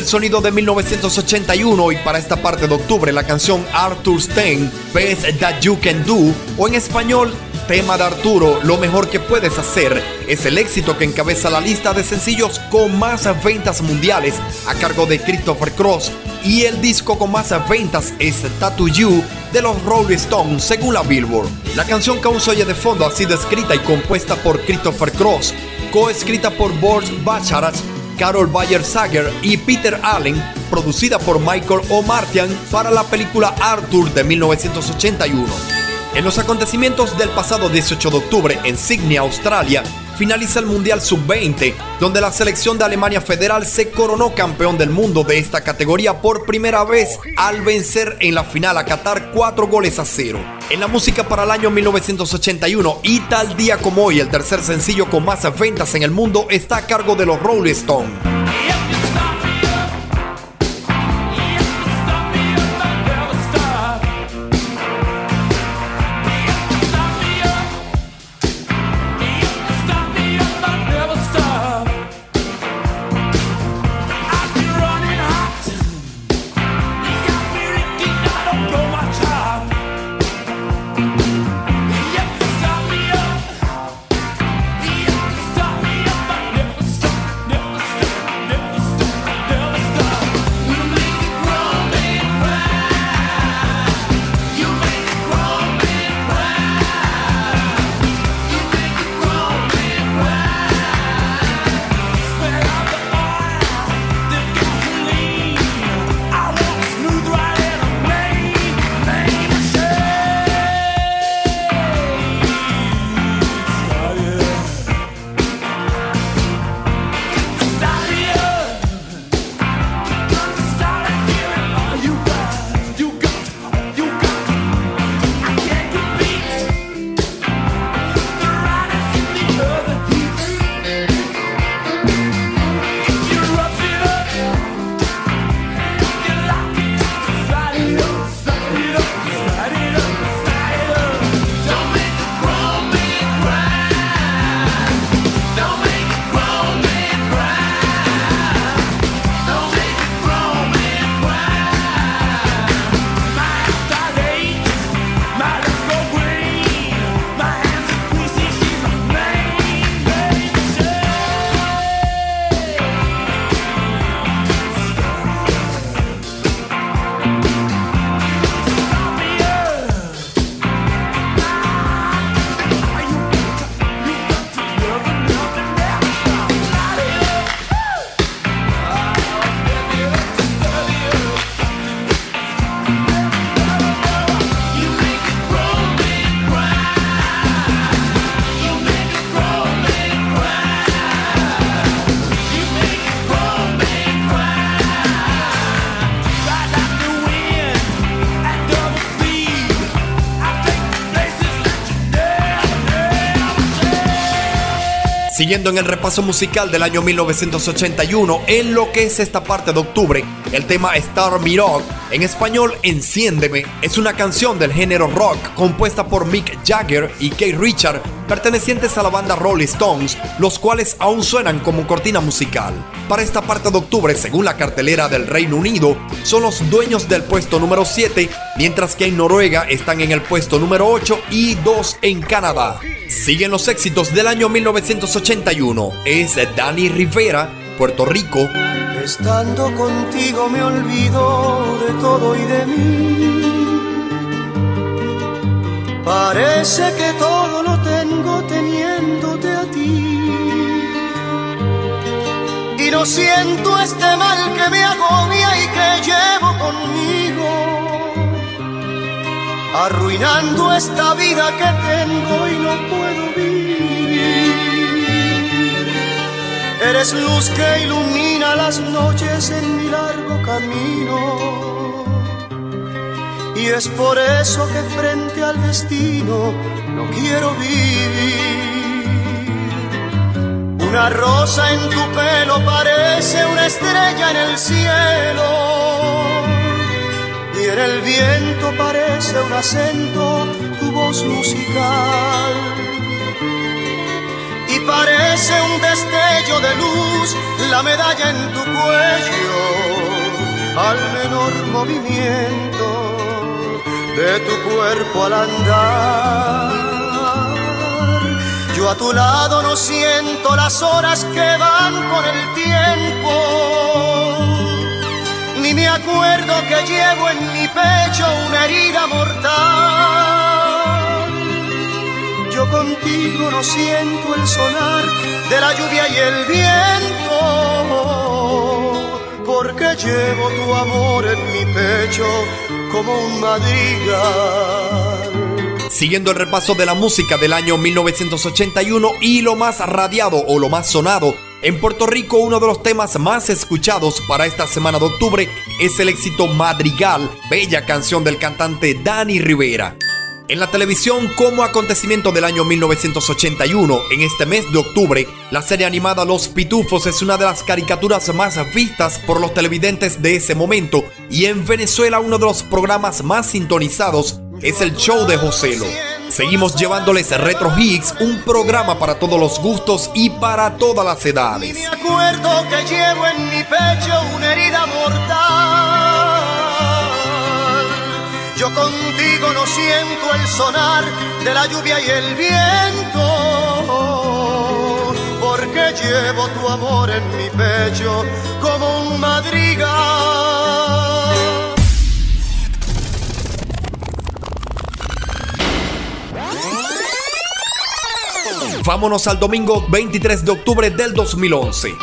sonido de 1981 y para esta parte de octubre la canción Arthur's Ten, Best That You Can Do, o en español, tema de Arturo, lo mejor que puedes hacer, es el éxito que encabeza la lista de sencillos con más ventas mundiales a cargo de Christopher Cross y el disco con más ventas es Tattoo You de los Rolling Stones según la Billboard. La canción que aún se oye de fondo ha sido escrita y compuesta por Christopher Cross, coescrita por Boris Bacharach Carol Bayer Sager y Peter Allen, producida por Michael O'Martian para la película Arthur de 1981. En los acontecimientos del pasado 18 de octubre en Sydney, Australia, finaliza el Mundial Sub-20, donde la selección de Alemania Federal se coronó campeón del mundo de esta categoría por primera vez al vencer en la final a Qatar 4 goles a 0. En la música para el año 1981 y tal día como hoy, el tercer sencillo con más ventas en el mundo está a cargo de los Rolling Stones. Siguiendo en el repaso musical del año 1981, en lo que es esta parte de octubre, el tema Star Me Rock, en español Enciéndeme, es una canción del género rock compuesta por Mick Jagger y Keith Richard, pertenecientes a la banda Rolling Stones, los cuales aún suenan como cortina musical. Para esta parte de octubre, según la cartelera del Reino Unido, son los dueños del puesto número 7, mientras que en Noruega están en el puesto número 8 y 2 en Canadá. Siguen los éxitos del año 1981. Es Danny Rivera, Puerto Rico. Estando contigo me olvido de todo y de mí. Parece que todo lo tengo teniéndote a ti. Y no siento este mal que me agobia y que llevo conmigo arruinando esta vida que tengo y no puedo vivir. Eres luz que ilumina las noches en mi largo camino. Y es por eso que frente al destino no quiero vivir. Una rosa en tu pelo parece una estrella en el cielo y en el viento parece un acento tu voz musical. Y parece un destello de luz la medalla en tu cuello al menor movimiento de tu cuerpo al andar. Yo a tu lado no siento las horas que van con el tiempo ni me acuerdo que llevo en mi pecho una herida mortal. Yo contigo no siento el sonar de la lluvia y el viento, porque llevo tu amor en mi pecho como un madrigal. Siguiendo el repaso de la música del año 1981 y lo más radiado o lo más sonado, en Puerto Rico uno de los temas más escuchados para esta semana de octubre es el éxito Madrigal, bella canción del cantante Dani Rivera. En la televisión, como acontecimiento del año 1981, en este mes de octubre, la serie animada Los Pitufos es una de las caricaturas más vistas por los televidentes de ese momento y en Venezuela uno de los programas más sintonizados es el show de Joselo. Seguimos llevándoles Retro Hits, un programa para todos los gustos y para todas las edades. Me acuerdo que llevo en mi pecho una herida mortal. Yo contigo no siento el sonar de la lluvia y el viento, porque llevo tu amor en mi pecho como un madrigal. Vámonos al domingo 23 de octubre del 2011.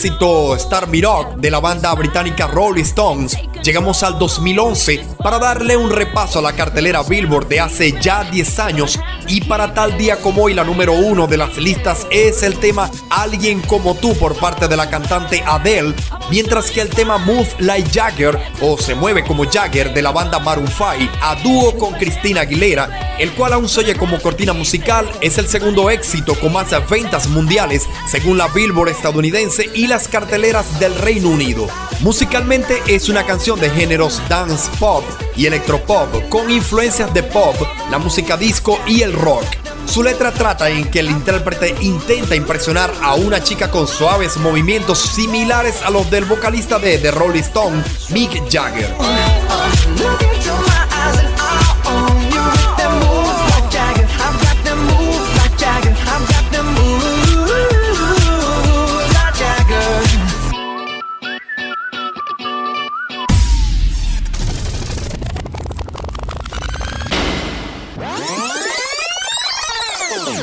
Éxito Star Me Rock de la banda británica Rolling Stones, llegamos al 2011 para darle un repaso a la cartelera Billboard de hace ya 10 años. Y para tal día como hoy la número uno de las listas es el tema Alguien como tú por parte de la cantante Adele, mientras que el tema Move Like Jagger o Se mueve como Jagger de la banda Maroon 5 a dúo con Cristina Aguilera, el cual aún se oye como cortina musical, es el segundo éxito con más ventas mundiales según la Billboard estadounidense y las carteleras del Reino Unido. Musicalmente es una canción de géneros dance pop y electropop con influencias de pop, la música disco y el rock. Su letra trata en que el intérprete intenta impresionar a una chica con suaves movimientos similares a los del vocalista de The Rolling Stone, Mick Jagger.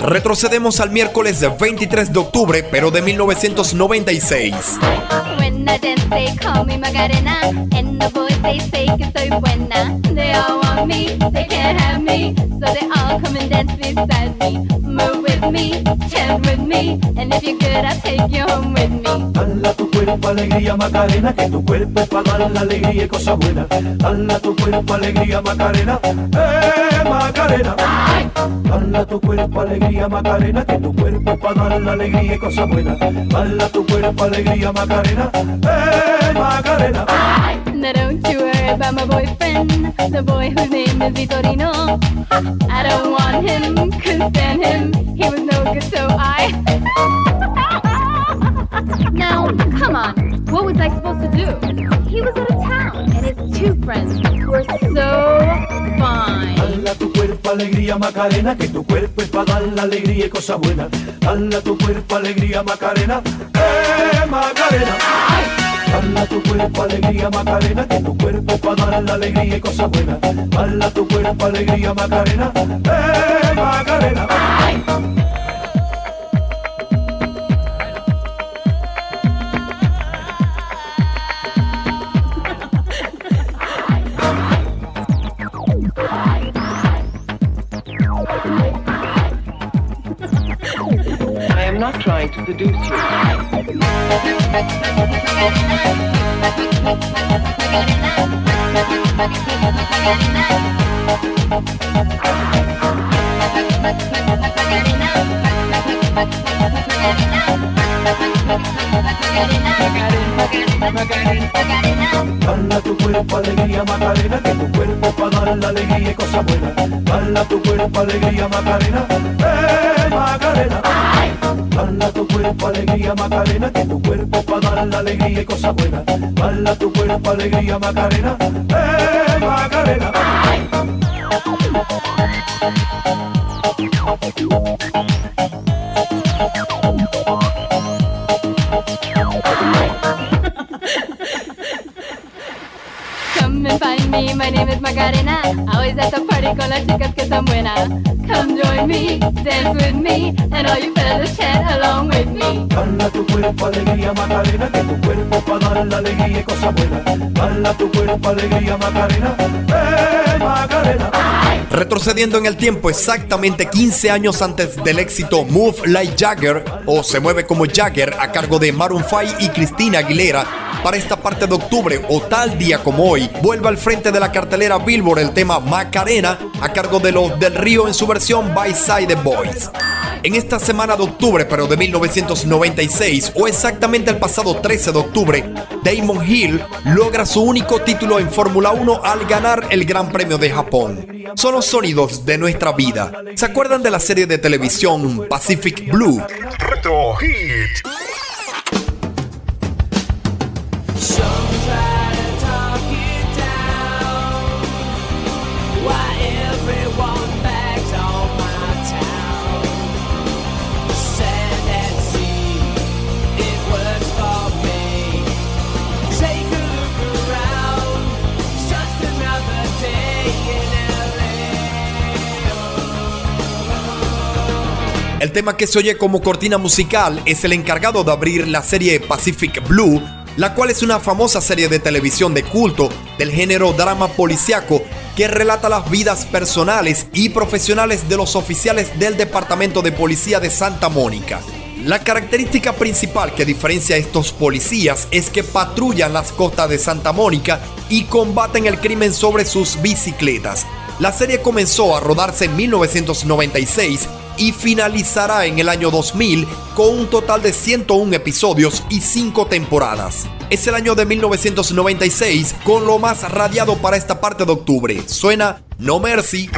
Retrocedemos al miércoles 23 de octubre, pero de 1996. They say que soy buena. They all want me, they can't have me. So they all come and dance beside me. Move with me, chant with me, and if you're good, I'll take you home with me. Dala tu cuerpo alegría Macarena, que tu cuerpo es para dar la alegría y cosas buenas. Dala tu cuerpo alegría Macarena, eh Macarena. Dala tu cuerpo alegría Macarena, que tu cuerpo es para dar la alegría y cosas buenas. Dala tu cuerpo alegría Macarena, eh Macarena. Now don't you worry about my boyfriend, the boy whose name is Vitorino. I don't want him, couldn't stand him, he was no good, so I. now, come on, what was I supposed to do? He was out of town, and his two friends were so fine. Dala tu cuerpo alegría Macarena, que tu cuerpo es para dar la alegría y cosas buenas. Dala tu cuerpo alegría Macarena, eh Macarena. Dala tu cuerpo alegría Macarena, que tu cuerpo para dar la alegría y cosas buenas. Dala tu cuerpo alegría Macarena, eh Macarena. I am not trying to seduce you. Dala tu cuerpo alegría Macarena, que tu cuerpo para dar la alegría y cosas buenas. Dala tu cuerpo alegría Macarena, eh Macarena. Dala tu cuerpo alegría Macarena, que tu cuerpo para dar la alegría y cosas buenas. Dala tu cuerpo alegría Macarena, eh Macarena. Come find me, my name is Macarena. Always at the party con las chicas que están buenas. Come join me, dance with me, and all you fellas chant along with me. Dala tu cuerpo alegría Macarena, que tu cuerpo para dar la alegría y cosas buenas. Dala tu cuerpo alegría Macarena, eh Macarena. Retrocediendo en el tiempo exactamente 15 años antes del éxito Move Like Jagger o Se Mueve como Jagger a cargo de Maroon 5 y Cristina Aguilera, para esta parte de octubre o tal día como hoy, vuelve al frente de la cartelera Billboard el tema Macarena a cargo de los del Río en su versión By Side Boys. En esta semana de octubre, pero de 1996, o exactamente el pasado 13 de octubre, Damon Hill logra su único título en Fórmula 1 al ganar el Gran Premio de Japón. Son los sonidos de nuestra vida. ¿Se acuerdan de la serie de televisión Pacific Blue? Hit. El tema que se oye como cortina musical es el encargado de abrir la serie Pacific Blue, la cual es una famosa serie de televisión de culto del género drama policiaco que relata las vidas personales y profesionales de los oficiales del Departamento de Policía de Santa Mónica. La característica principal que diferencia a estos policías es que patrullan las costas de Santa Mónica y combaten el crimen sobre sus bicicletas. La serie comenzó a rodarse en 1996 y finalizará en el año 2000 con un total de 101 episodios y 5 temporadas. Es el año de 1996 con lo más radiado para esta parte de octubre. Suena No Mercy.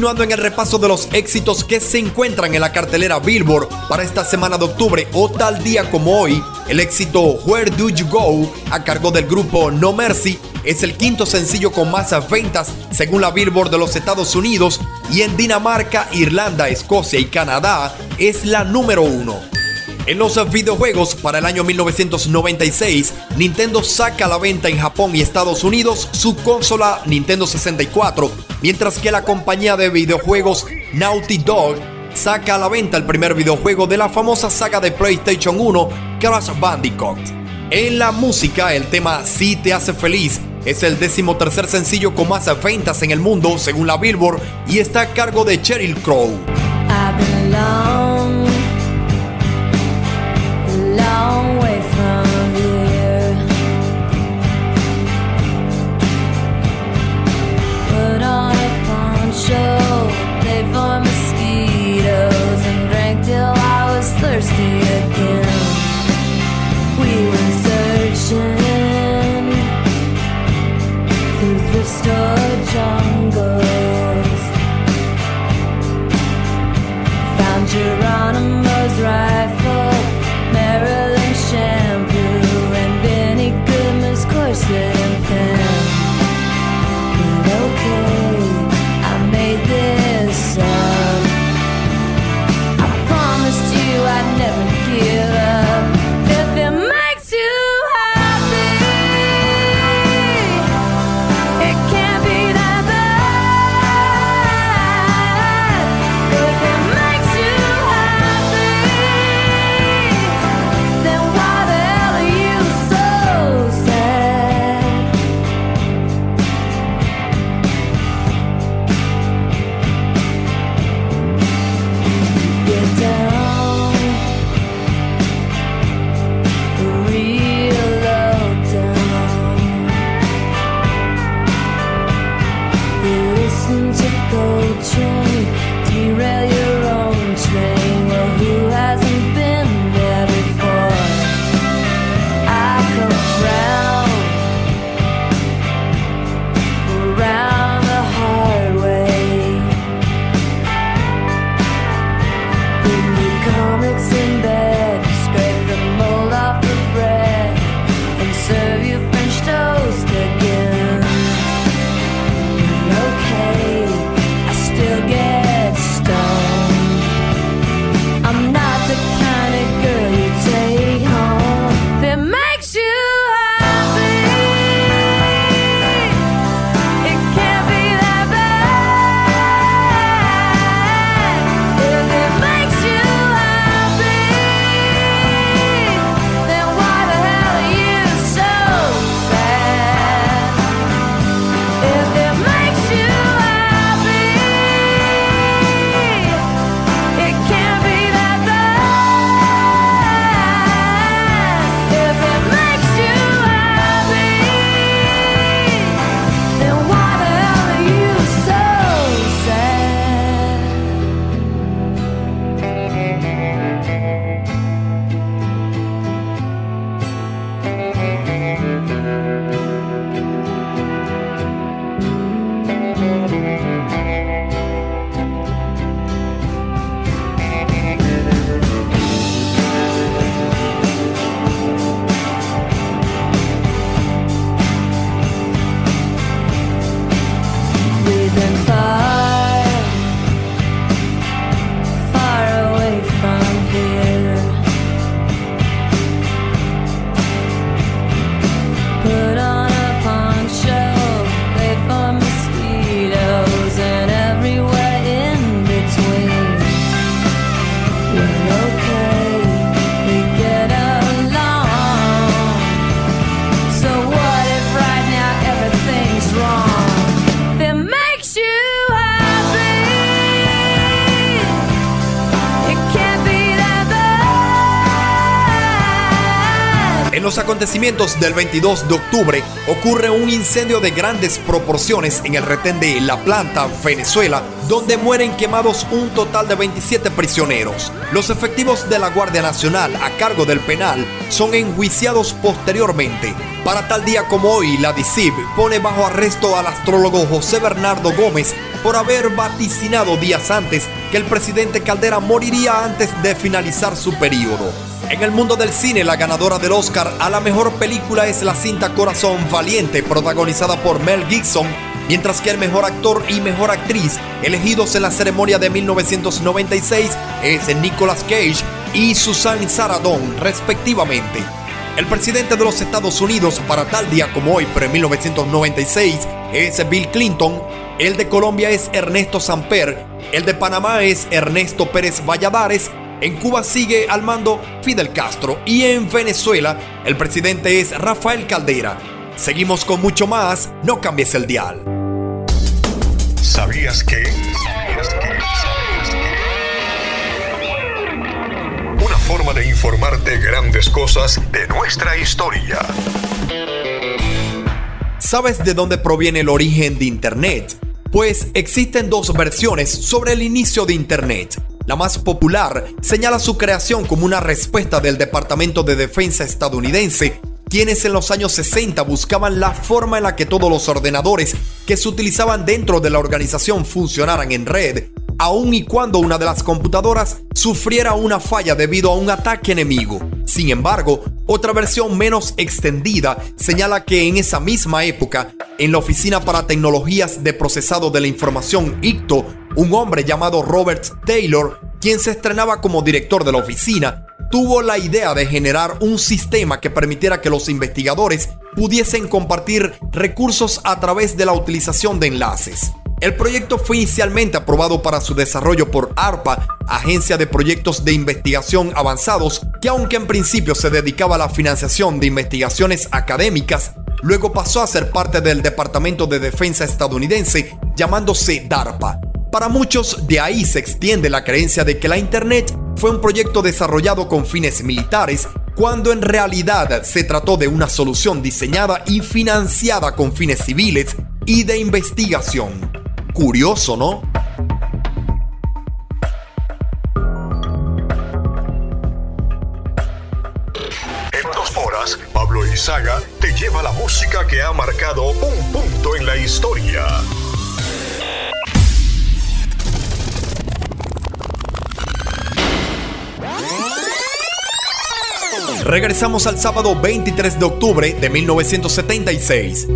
Continuando en el repaso de los éxitos que se encuentran en la cartelera Billboard para esta semana de octubre o tal día como hoy, el éxito Where Do You Go a cargo del grupo No Mercy es el quinto sencillo con más ventas según la Billboard de los Estados Unidos y en Dinamarca, Irlanda, Escocia y Canadá es la número uno. En los videojuegos para el año 1996, Nintendo saca a la venta en Japón y Estados Unidos su consola Nintendo 64, mientras que la compañía de videojuegos Naughty Dog saca a la venta el primer videojuego de la famosa saga de PlayStation 1, Crash Bandicoot. En la música, el tema Si te hace feliz es el decimotercer sencillo con más ventas en el mundo según la Billboard y está a cargo de Cheryl Crow. Again. We were searching through thrift store acontecimientos del 22 de octubre ocurre un incendio de grandes proporciones en el retén de La Planta, Venezuela, donde mueren quemados un total de 27 prisioneros. Los efectivos de la Guardia Nacional a cargo del penal son enjuiciados posteriormente. Para tal día como hoy, la DICIB pone bajo arresto al astrólogo José Bernardo Gómez por haber vaticinado días antes que el presidente Caldera moriría antes de finalizar su periodo. En el mundo del cine, la ganadora del Oscar a la mejor película es la cinta Corazón Valiente, protagonizada por Mel Gibson, mientras que el mejor actor y mejor actriz, elegidos en la ceremonia de 1996, es Nicolas Cage y Susan Sarandon, respectivamente. El presidente de los Estados Unidos para tal día como hoy, pero en 1996, es Bill Clinton. El de Colombia es Ernesto Samper. El de Panamá es Ernesto Pérez Valladares. En Cuba sigue al mando Fidel Castro. Y en Venezuela, el presidente es Rafael Caldera. Seguimos con mucho más. No cambies el dial. ¿Sabías que? Una forma de informarte grandes cosas de nuestra historia. ¿Sabes de dónde proviene el origen de Internet? Pues existen dos versiones sobre el inicio de Internet. La más popular señala su creación como una respuesta del Departamento de Defensa estadounidense, quienes en los años 60 buscaban la forma en la que todos los ordenadores que se utilizaban dentro de la organización funcionaran en red, aun y cuando una de las computadoras sufriera una falla debido a un ataque enemigo. Sin embargo, otra versión menos extendida señala que en esa misma época, en la Oficina para Tecnologías de Procesado de la Información ICTO, un hombre llamado Robert Taylor, quien se estrenaba como director de la oficina, tuvo la idea de generar un sistema que permitiera que los investigadores pudiesen compartir recursos a través de la utilización de enlaces. El proyecto fue inicialmente aprobado para su desarrollo por ARPA, Agencia de Proyectos de Investigación Avanzados, que aunque en principio se dedicaba a la financiación de investigaciones académicas, luego pasó a ser parte del Departamento de Defensa estadounidense llamándose DARPA. Para muchos de ahí se extiende la creencia de que la Internet fue un proyecto desarrollado con fines militares, cuando en realidad se trató de una solución diseñada y financiada con fines civiles y de investigación. Curioso, ¿no? En dos horas, Pablo Izaga te lleva la música que ha marcado un punto en la historia. Regresamos al sábado 23 de octubre de 1976.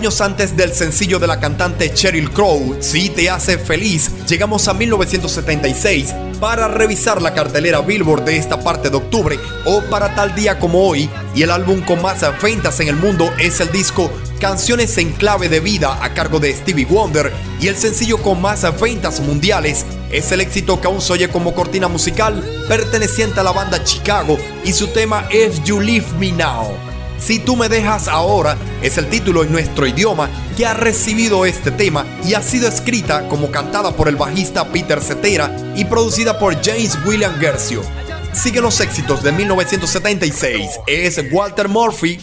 Años antes del sencillo de la cantante Cheryl Crow, Si te hace feliz, llegamos a 1976 para revisar la cartelera Billboard de esta parte de octubre o para tal día como hoy. Y el álbum con más ventas en el mundo es el disco Canciones en clave de vida a cargo de Stevie Wonder. Y el sencillo con más ventas mundiales es el éxito que aún se oye como cortina musical perteneciente a la banda Chicago. Y su tema If You Leave Me Now. Si tú me dejas ahora es el título en nuestro idioma que ha recibido este tema y ha sido escrita como cantada por el bajista Peter Cetera y producida por James William Gercio. Sigue los éxitos de 1976, es Walter Murphy.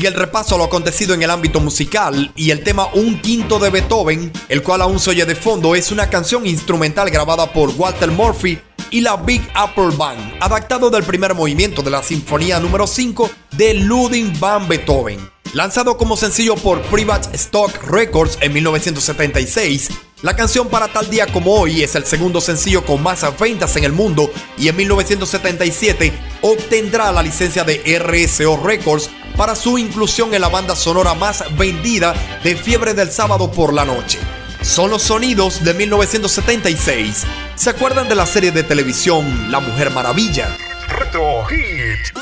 Sigue el repaso a lo acontecido en el ámbito musical y el tema Un Quinto de Beethoven, el cual aún se oye de fondo, es una canción instrumental grabada por Walter Murphy y la Big Apple Band, adaptado del primer movimiento de la Sinfonía número 5 de Ludwig van Beethoven. Lanzado como sencillo por Private Stock Records en 1976, la canción para tal día como hoy es el segundo sencillo con más ventas en el mundo y en 1977 obtendrá la licencia de RSO Records para su inclusión en la banda sonora más vendida de Fiebre del Sábado por la Noche. Son los sonidos de 1976. ¿Se acuerdan de la serie de televisión La Mujer Maravilla? Retro Hit.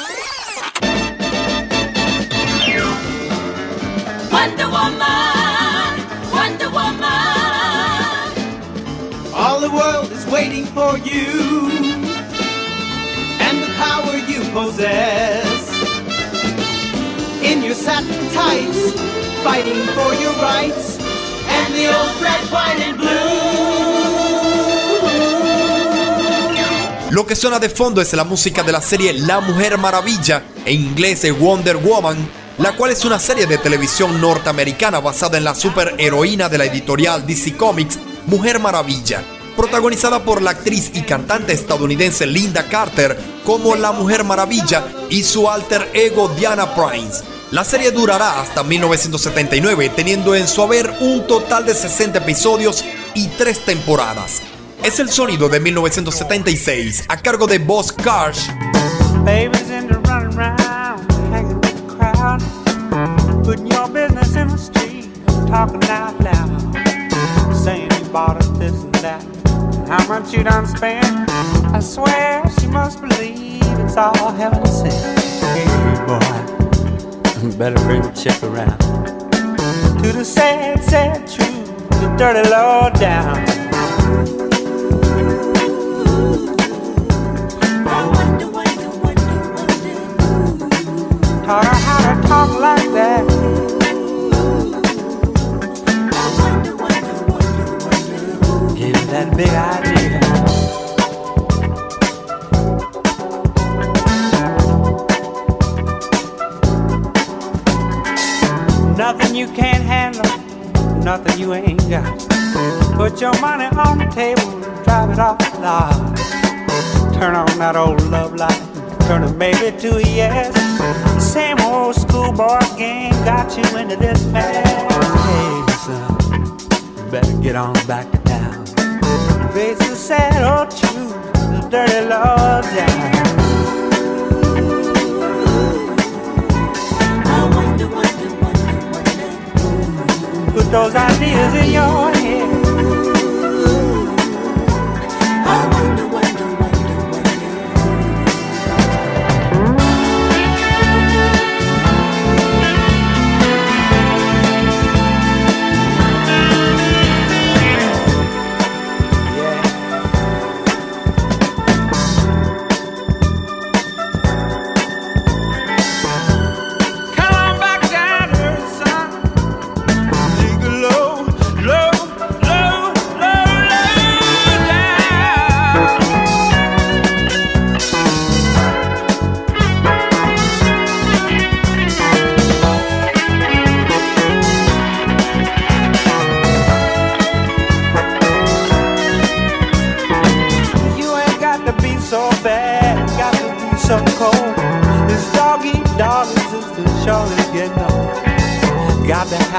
Wonder Woman, Wonder Woman. All the world is waiting for you and the power you possess. Lo que suena de fondo es la música de la serie La Mujer Maravilla, en inglés Wonder Woman, la cual es una serie de televisión norteamericana basada en la superheroína de la editorial DC Comics, Mujer Maravilla, protagonizada por la actriz y cantante estadounidense Linda Carter como la Mujer Maravilla y su alter ego Diana Prince. La serie durará hasta 1979, teniendo en su haber un total de 60 episodios y 3 temporadas. Es el sonido de 1976 a cargo de Boss Karsh. How much you done. I swear she must believe it's all heaven sent. better bring the check around to the sad, sad truth, the dirty low down. Taught her how to talk like that. Gave her that big idea. Nothing you can't handle, nothing you ain't got. Put your money on the table, drive it off the lot. Turn on that old love light, turn a baby to a yes. Same old schoolboy game got you into this mess. Hey, son, better get on back to town. Face the sad old truth, the dirty law down. Those ideas in your head.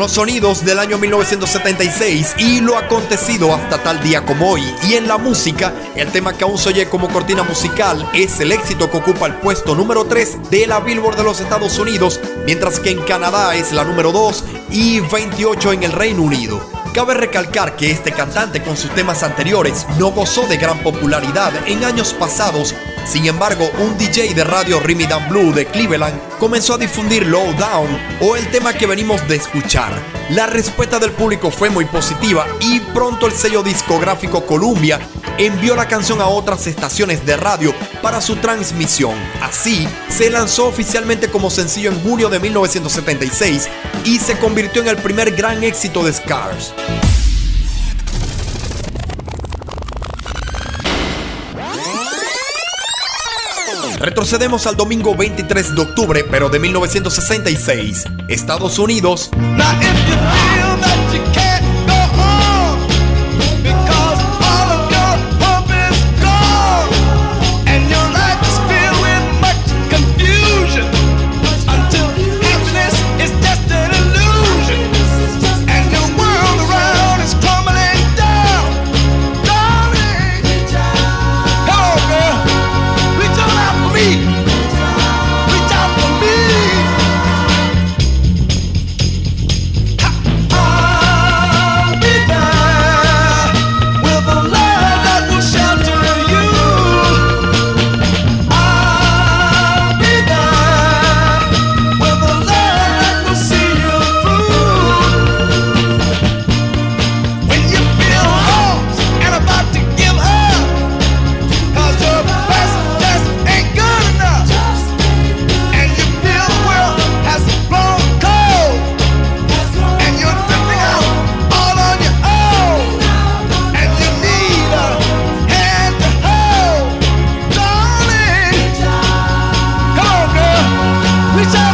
Los sonidos del año 1976 y lo acontecido hasta tal día como hoy. Y en la música, el tema que aún se oye como cortina musical es el éxito que ocupa el puesto número 3 de la Billboard de los Estados Unidos, mientras que en Canadá es la número 2 y 28 en el Reino Unido. Cabe recalcar que este cantante con sus temas anteriores no gozó de gran popularidad en años pasados, sin embargo un DJ de radio Rhythm Blue de Cleveland comenzó a difundir Low Down o el tema que venimos de escuchar. La respuesta del público fue muy positiva y pronto el sello discográfico Columbia envió la canción a otras estaciones de radio para su transmisión. Así, se lanzó oficialmente como sencillo en junio de 1976 y se convirtió en el primer gran éxito de Scars. Retrocedemos al domingo 23 de octubre, pero de 1966, Estados Unidos. we shall.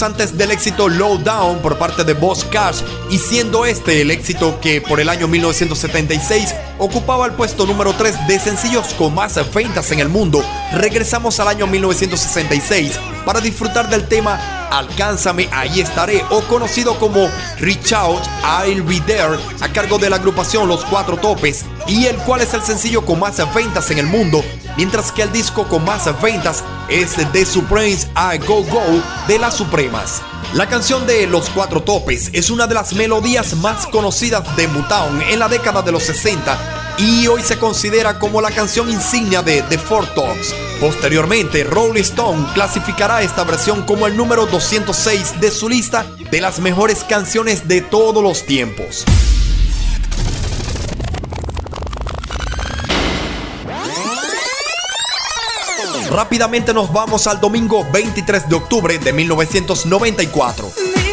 Antes del éxito Low Down por parte de Boss Cash y siendo este el éxito que por el año 1976 ocupaba el puesto número 3 de sencillos con más ventas en el mundo, regresamos al año 1966 para disfrutar del tema Alcánzame, ahí estaré, o conocido como Reach Out, I'll Be There, a cargo de la agrupación Los Cuatro Topes, y el cual es el sencillo con más ventas en el mundo, mientras que el disco con más ventas es The Supremes I Go Go de las Supremas. La canción de Los Cuatro Topes es una de las melodías más conocidas de Motown en la década de los 60 y hoy se considera como la canción insignia de The Four Tops. Posteriormente, Rolling Stone clasificará esta versión como el número 206 de su lista de las mejores canciones de todos los tiempos. Rápidamente nos vamos al domingo 23 de octubre de 1994. Mira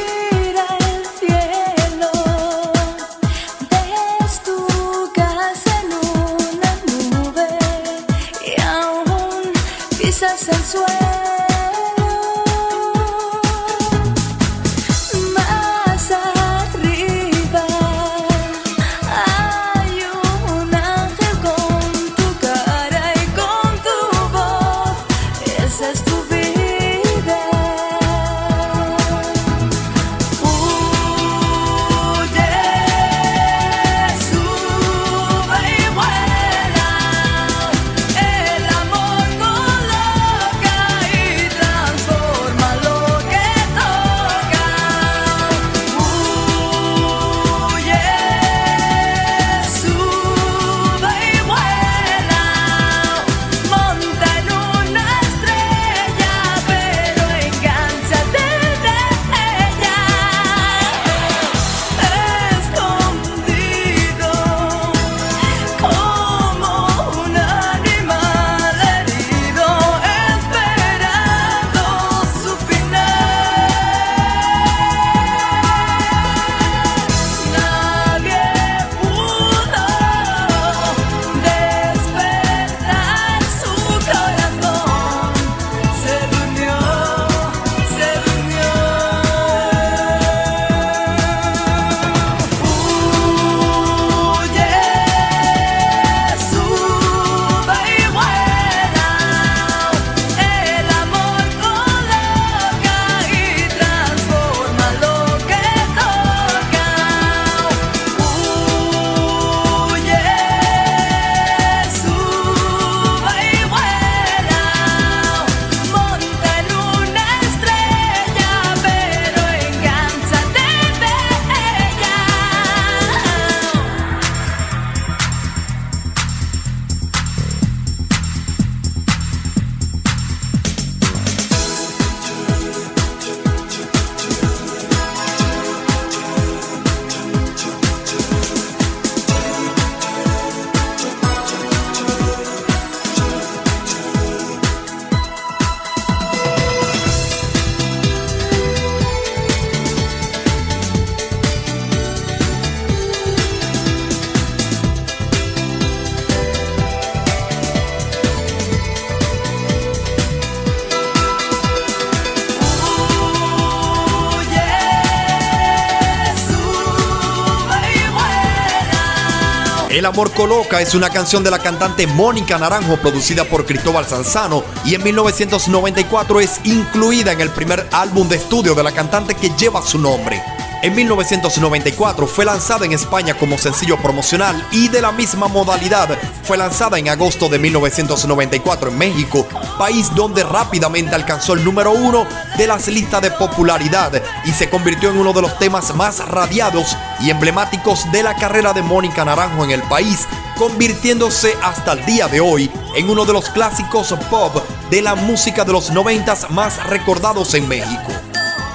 El amor coloca es una canción de la cantante Mónica Naranjo producida por Cristóbal Sanzano y en 1994 es incluida en el primer álbum de estudio de la cantante que lleva su nombre. En 1994 fue lanzada en España como sencillo promocional y de la misma modalidad fue lanzada en agosto de 1994 en México, país donde rápidamente alcanzó el número uno de las listas de popularidad y se convirtió en uno de los temas más radiados y emblemáticos de la carrera de Mónica Naranjo en el país, convirtiéndose hasta el día de hoy en uno de los clásicos pop de la música de los 90 más recordados en México.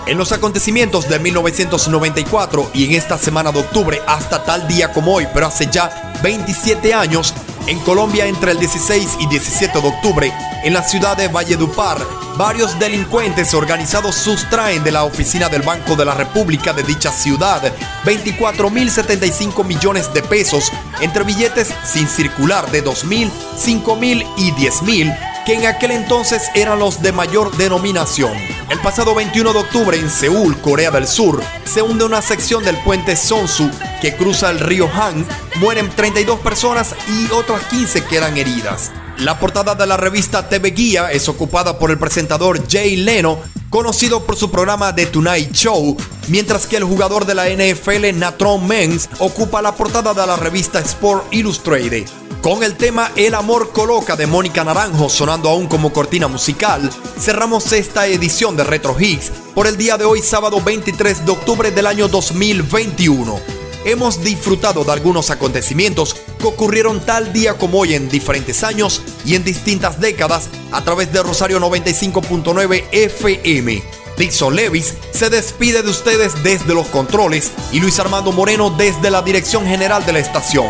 En los acontecimientos de 1994 y en esta semana de octubre hasta tal día como hoy, pero hace ya 27 años, en Colombia entre el 16 y 17 de octubre, en la ciudad de Valledupar, varios delincuentes organizados sustraen de la oficina del Banco de la República de dicha ciudad 24.075 millones de pesos entre billetes sin circular de 2.000, 5.000 y 10.000 que en aquel entonces eran los de mayor denominación. El pasado 21 de octubre en Seúl, Corea del Sur, se hunde una sección del puente Sonsu que cruza el río Han. Mueren 32 personas y otras 15 quedan heridas. La portada de la revista TV Guía es ocupada por el presentador Jay Leno, conocido por su programa The Tonight Show, mientras que el jugador de la NFL Natron Mengs ocupa la portada de la revista Sport Illustrated. Con el tema El amor coloca de Mónica Naranjo sonando aún como cortina musical, cerramos esta edición de Retro Hits por el día de hoy sábado 23 de octubre del año 2021. Hemos disfrutado de algunos acontecimientos que ocurrieron tal día como hoy en diferentes años y en distintas décadas a través de Rosario 95.9 FM. Dixon Levis se despide de ustedes desde los controles y Luis Armando Moreno desde la dirección general de la estación.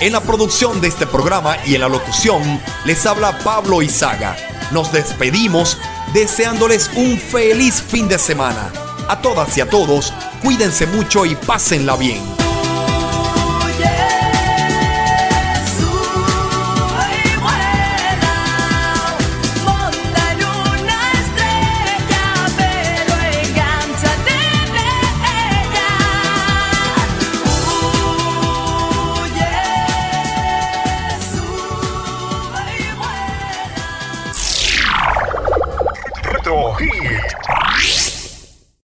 En la producción de este programa y en la locución les habla Pablo Izaga. Nos despedimos deseándoles un feliz fin de semana. A todas y a todos, cuídense mucho y pásenla bien.